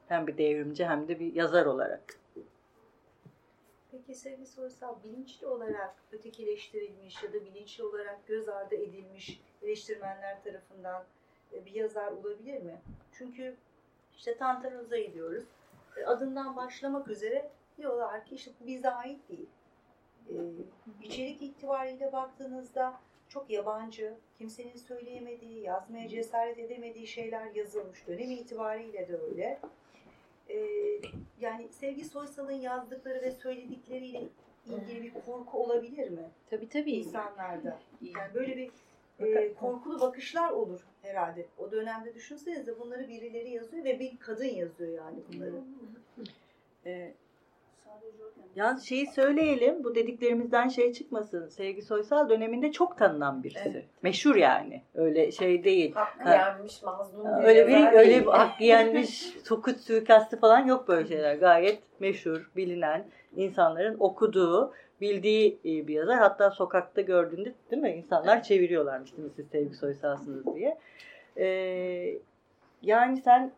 hem bir devrimci hem de bir yazar olarak. Sevgili Soysal bilinçli olarak ötekileştirilmiş ya da bilinçli olarak göz ardı edilmiş eleştirmenler tarafından e, bir yazar olabilir mi? Çünkü işte Tantaroza'yı diyoruz. E, Adından başlamak üzere diyorlar ki işte bu bize ait değil. E, içerik itibariyle baktığınızda çok yabancı, kimsenin söyleyemediği, yazmaya cesaret edemediği şeyler yazılmış. Dönem itibariyle de öyle. E, yani Sevgi Soysal'ın yazdıkları ve söyledikleriyle ilgili bir korku olabilir mi Tabii tabii. insanlarda? Yani böyle bir e, korkulu bakışlar olur herhalde. O dönemde düşünsenize bunları birileri yazıyor ve bir kadın yazıyor yani bunları. Ee, Yalnız şeyi söyleyelim, bu dediklerimizden şey çıkmasın. Sevgi Soysal döneminde çok tanınan birisi. Evet. Meşhur yani. Öyle şey değil. Hakkı Ha. yenmiş mazlum Öyle bir öyle değil. bir hakkı yenmiş sukut suikastı falan yok böyle şeyler. Gayet meşhur, bilinen, insanların okuduğu, bildiği e, bir yazar. Hatta sokakta gördüğünde değil mi insanlar çeviriyorlarmış değil mi siz Sevgi Soysal'sınız diye. Ee, yani sen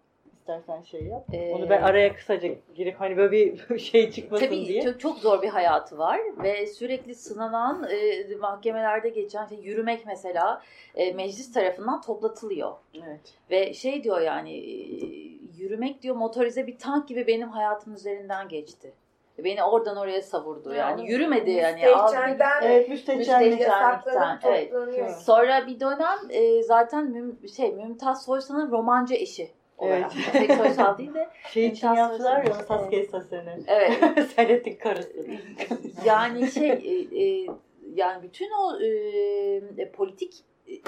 istersen şey yap. Ee, Onu ben araya kısaca girip hani böyle bir şey çıkmasın Tabii diye. çok, çok zor bir hayatı var ve sürekli sınanan e, mahkemelerde geçen şey yürümek mesela e, meclis tarafından toplatılıyor. Evet. Ve şey diyor yani e, yürümek diyor motorize bir tank gibi benim hayatım üzerinden geçti. Beni oradan oraya savurdu. Yani yürümedi yani. aldı Evet müstehcenlik. yasaklanıp evet. toplanıyor. Sonra bir dönem e, zaten müm, şey Mümtaz Soysal'ın romancı eşi olarak. Evet. Tek Soysal değil de Şey için yaptılar ya. Sasuke Sasen'i. evet Senet'in karısı. yani şey e, e, yani bütün o e, e, politik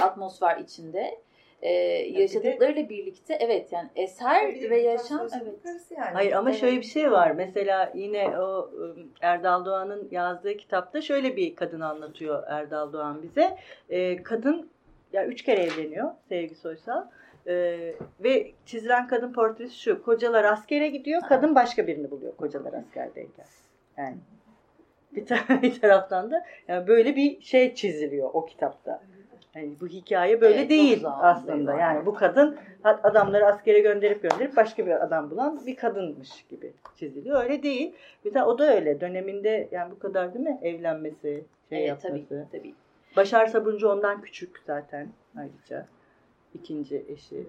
atmosfer içinde e, yaşadıklarıyla birlikte evet yani eser Bir de ve yaşam evet. yani. Hayır ama Evet. şöyle bir şey var. Mesela yine o ım, Erdal Doğan'ın yazdığı kitapta şöyle bir kadın anlatıyor Erdal Doğan bize. Ee, kadın ya üç kere evleniyor Sevgi Soysal. Ee, ve çizilen kadın portresi şu. Kocalar askere gidiyor. Kadın başka birini buluyor kocalar askerdeyken. Yani bir, tar- bir taraftan da yani böyle bir şey çiziliyor o kitapta. Yani bu hikaye böyle Evet, değil aslında. Yani bu kadın adamları askere gönderip gönderip başka bir adam bulan bir kadınmış gibi çiziliyor. Öyle değil. Bir de o da öyle. Döneminde yani bu kadar değil mi? Evlenmesi, şey Evet, yapması. tabii tabii. Başar Sabuncu ondan küçük zaten ayrıca. İkinci eşi.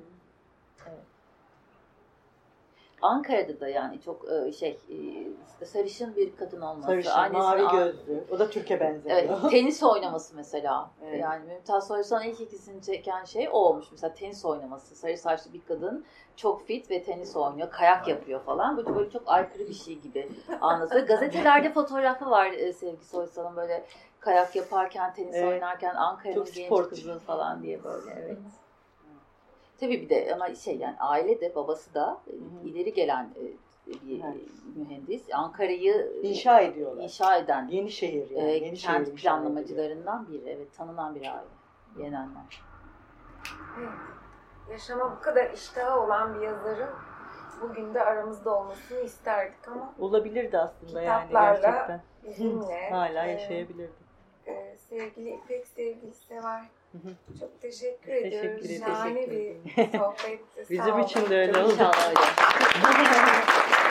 Ankara'da da yani çok e, şey e, sarışın bir kadın olması. Sarışın, Annesi mavi gözlü. O da Türkiye benziyor. Evet, tenis oynaması mesela. Evet. Yani Mümtaz Soysal'ın ilk ikisini çeken şey o olmuş. Mesela tenis oynaması. Sarı saçlı bir kadın çok fit ve tenis oynuyor. Kayak yapıyor falan. Böyle, böyle çok aykırı bir şey gibi anlatıyor. Gazetelerde fotoğrafı var e, Sevgi Soysal'ın böyle kayak yaparken, tenis Evet. oynarken Ankara'nın genç kızı falan diye böyle. Evet. Tabii bir de ama şey yani aile de babası da e, hı. ileri gelen e, bir Evet. mühendis. Ankara'yı İnşa ediyorlar. inşa eden Yeni şehir yani. e, Yeni şehir kent ediliyor. planlamacılarından biri. Evet, tanınan bir aile. Yenenler. Evet. Yaşama bu kadar iştahı olan bir yazarın bugün de aramızda olmasını isterdik ama Olabilirdi aslında yani Kitaplarla gerçekten. bizimle Hala e, yaşayabilirdi. e, sevgili İpek sevgili Sever. Çok teşekkür Teşekkür ediyoruz. ederim. Şahane Teşekkür bir sohbetti. Sağ Bizim için de öyle oldu. İnşallah.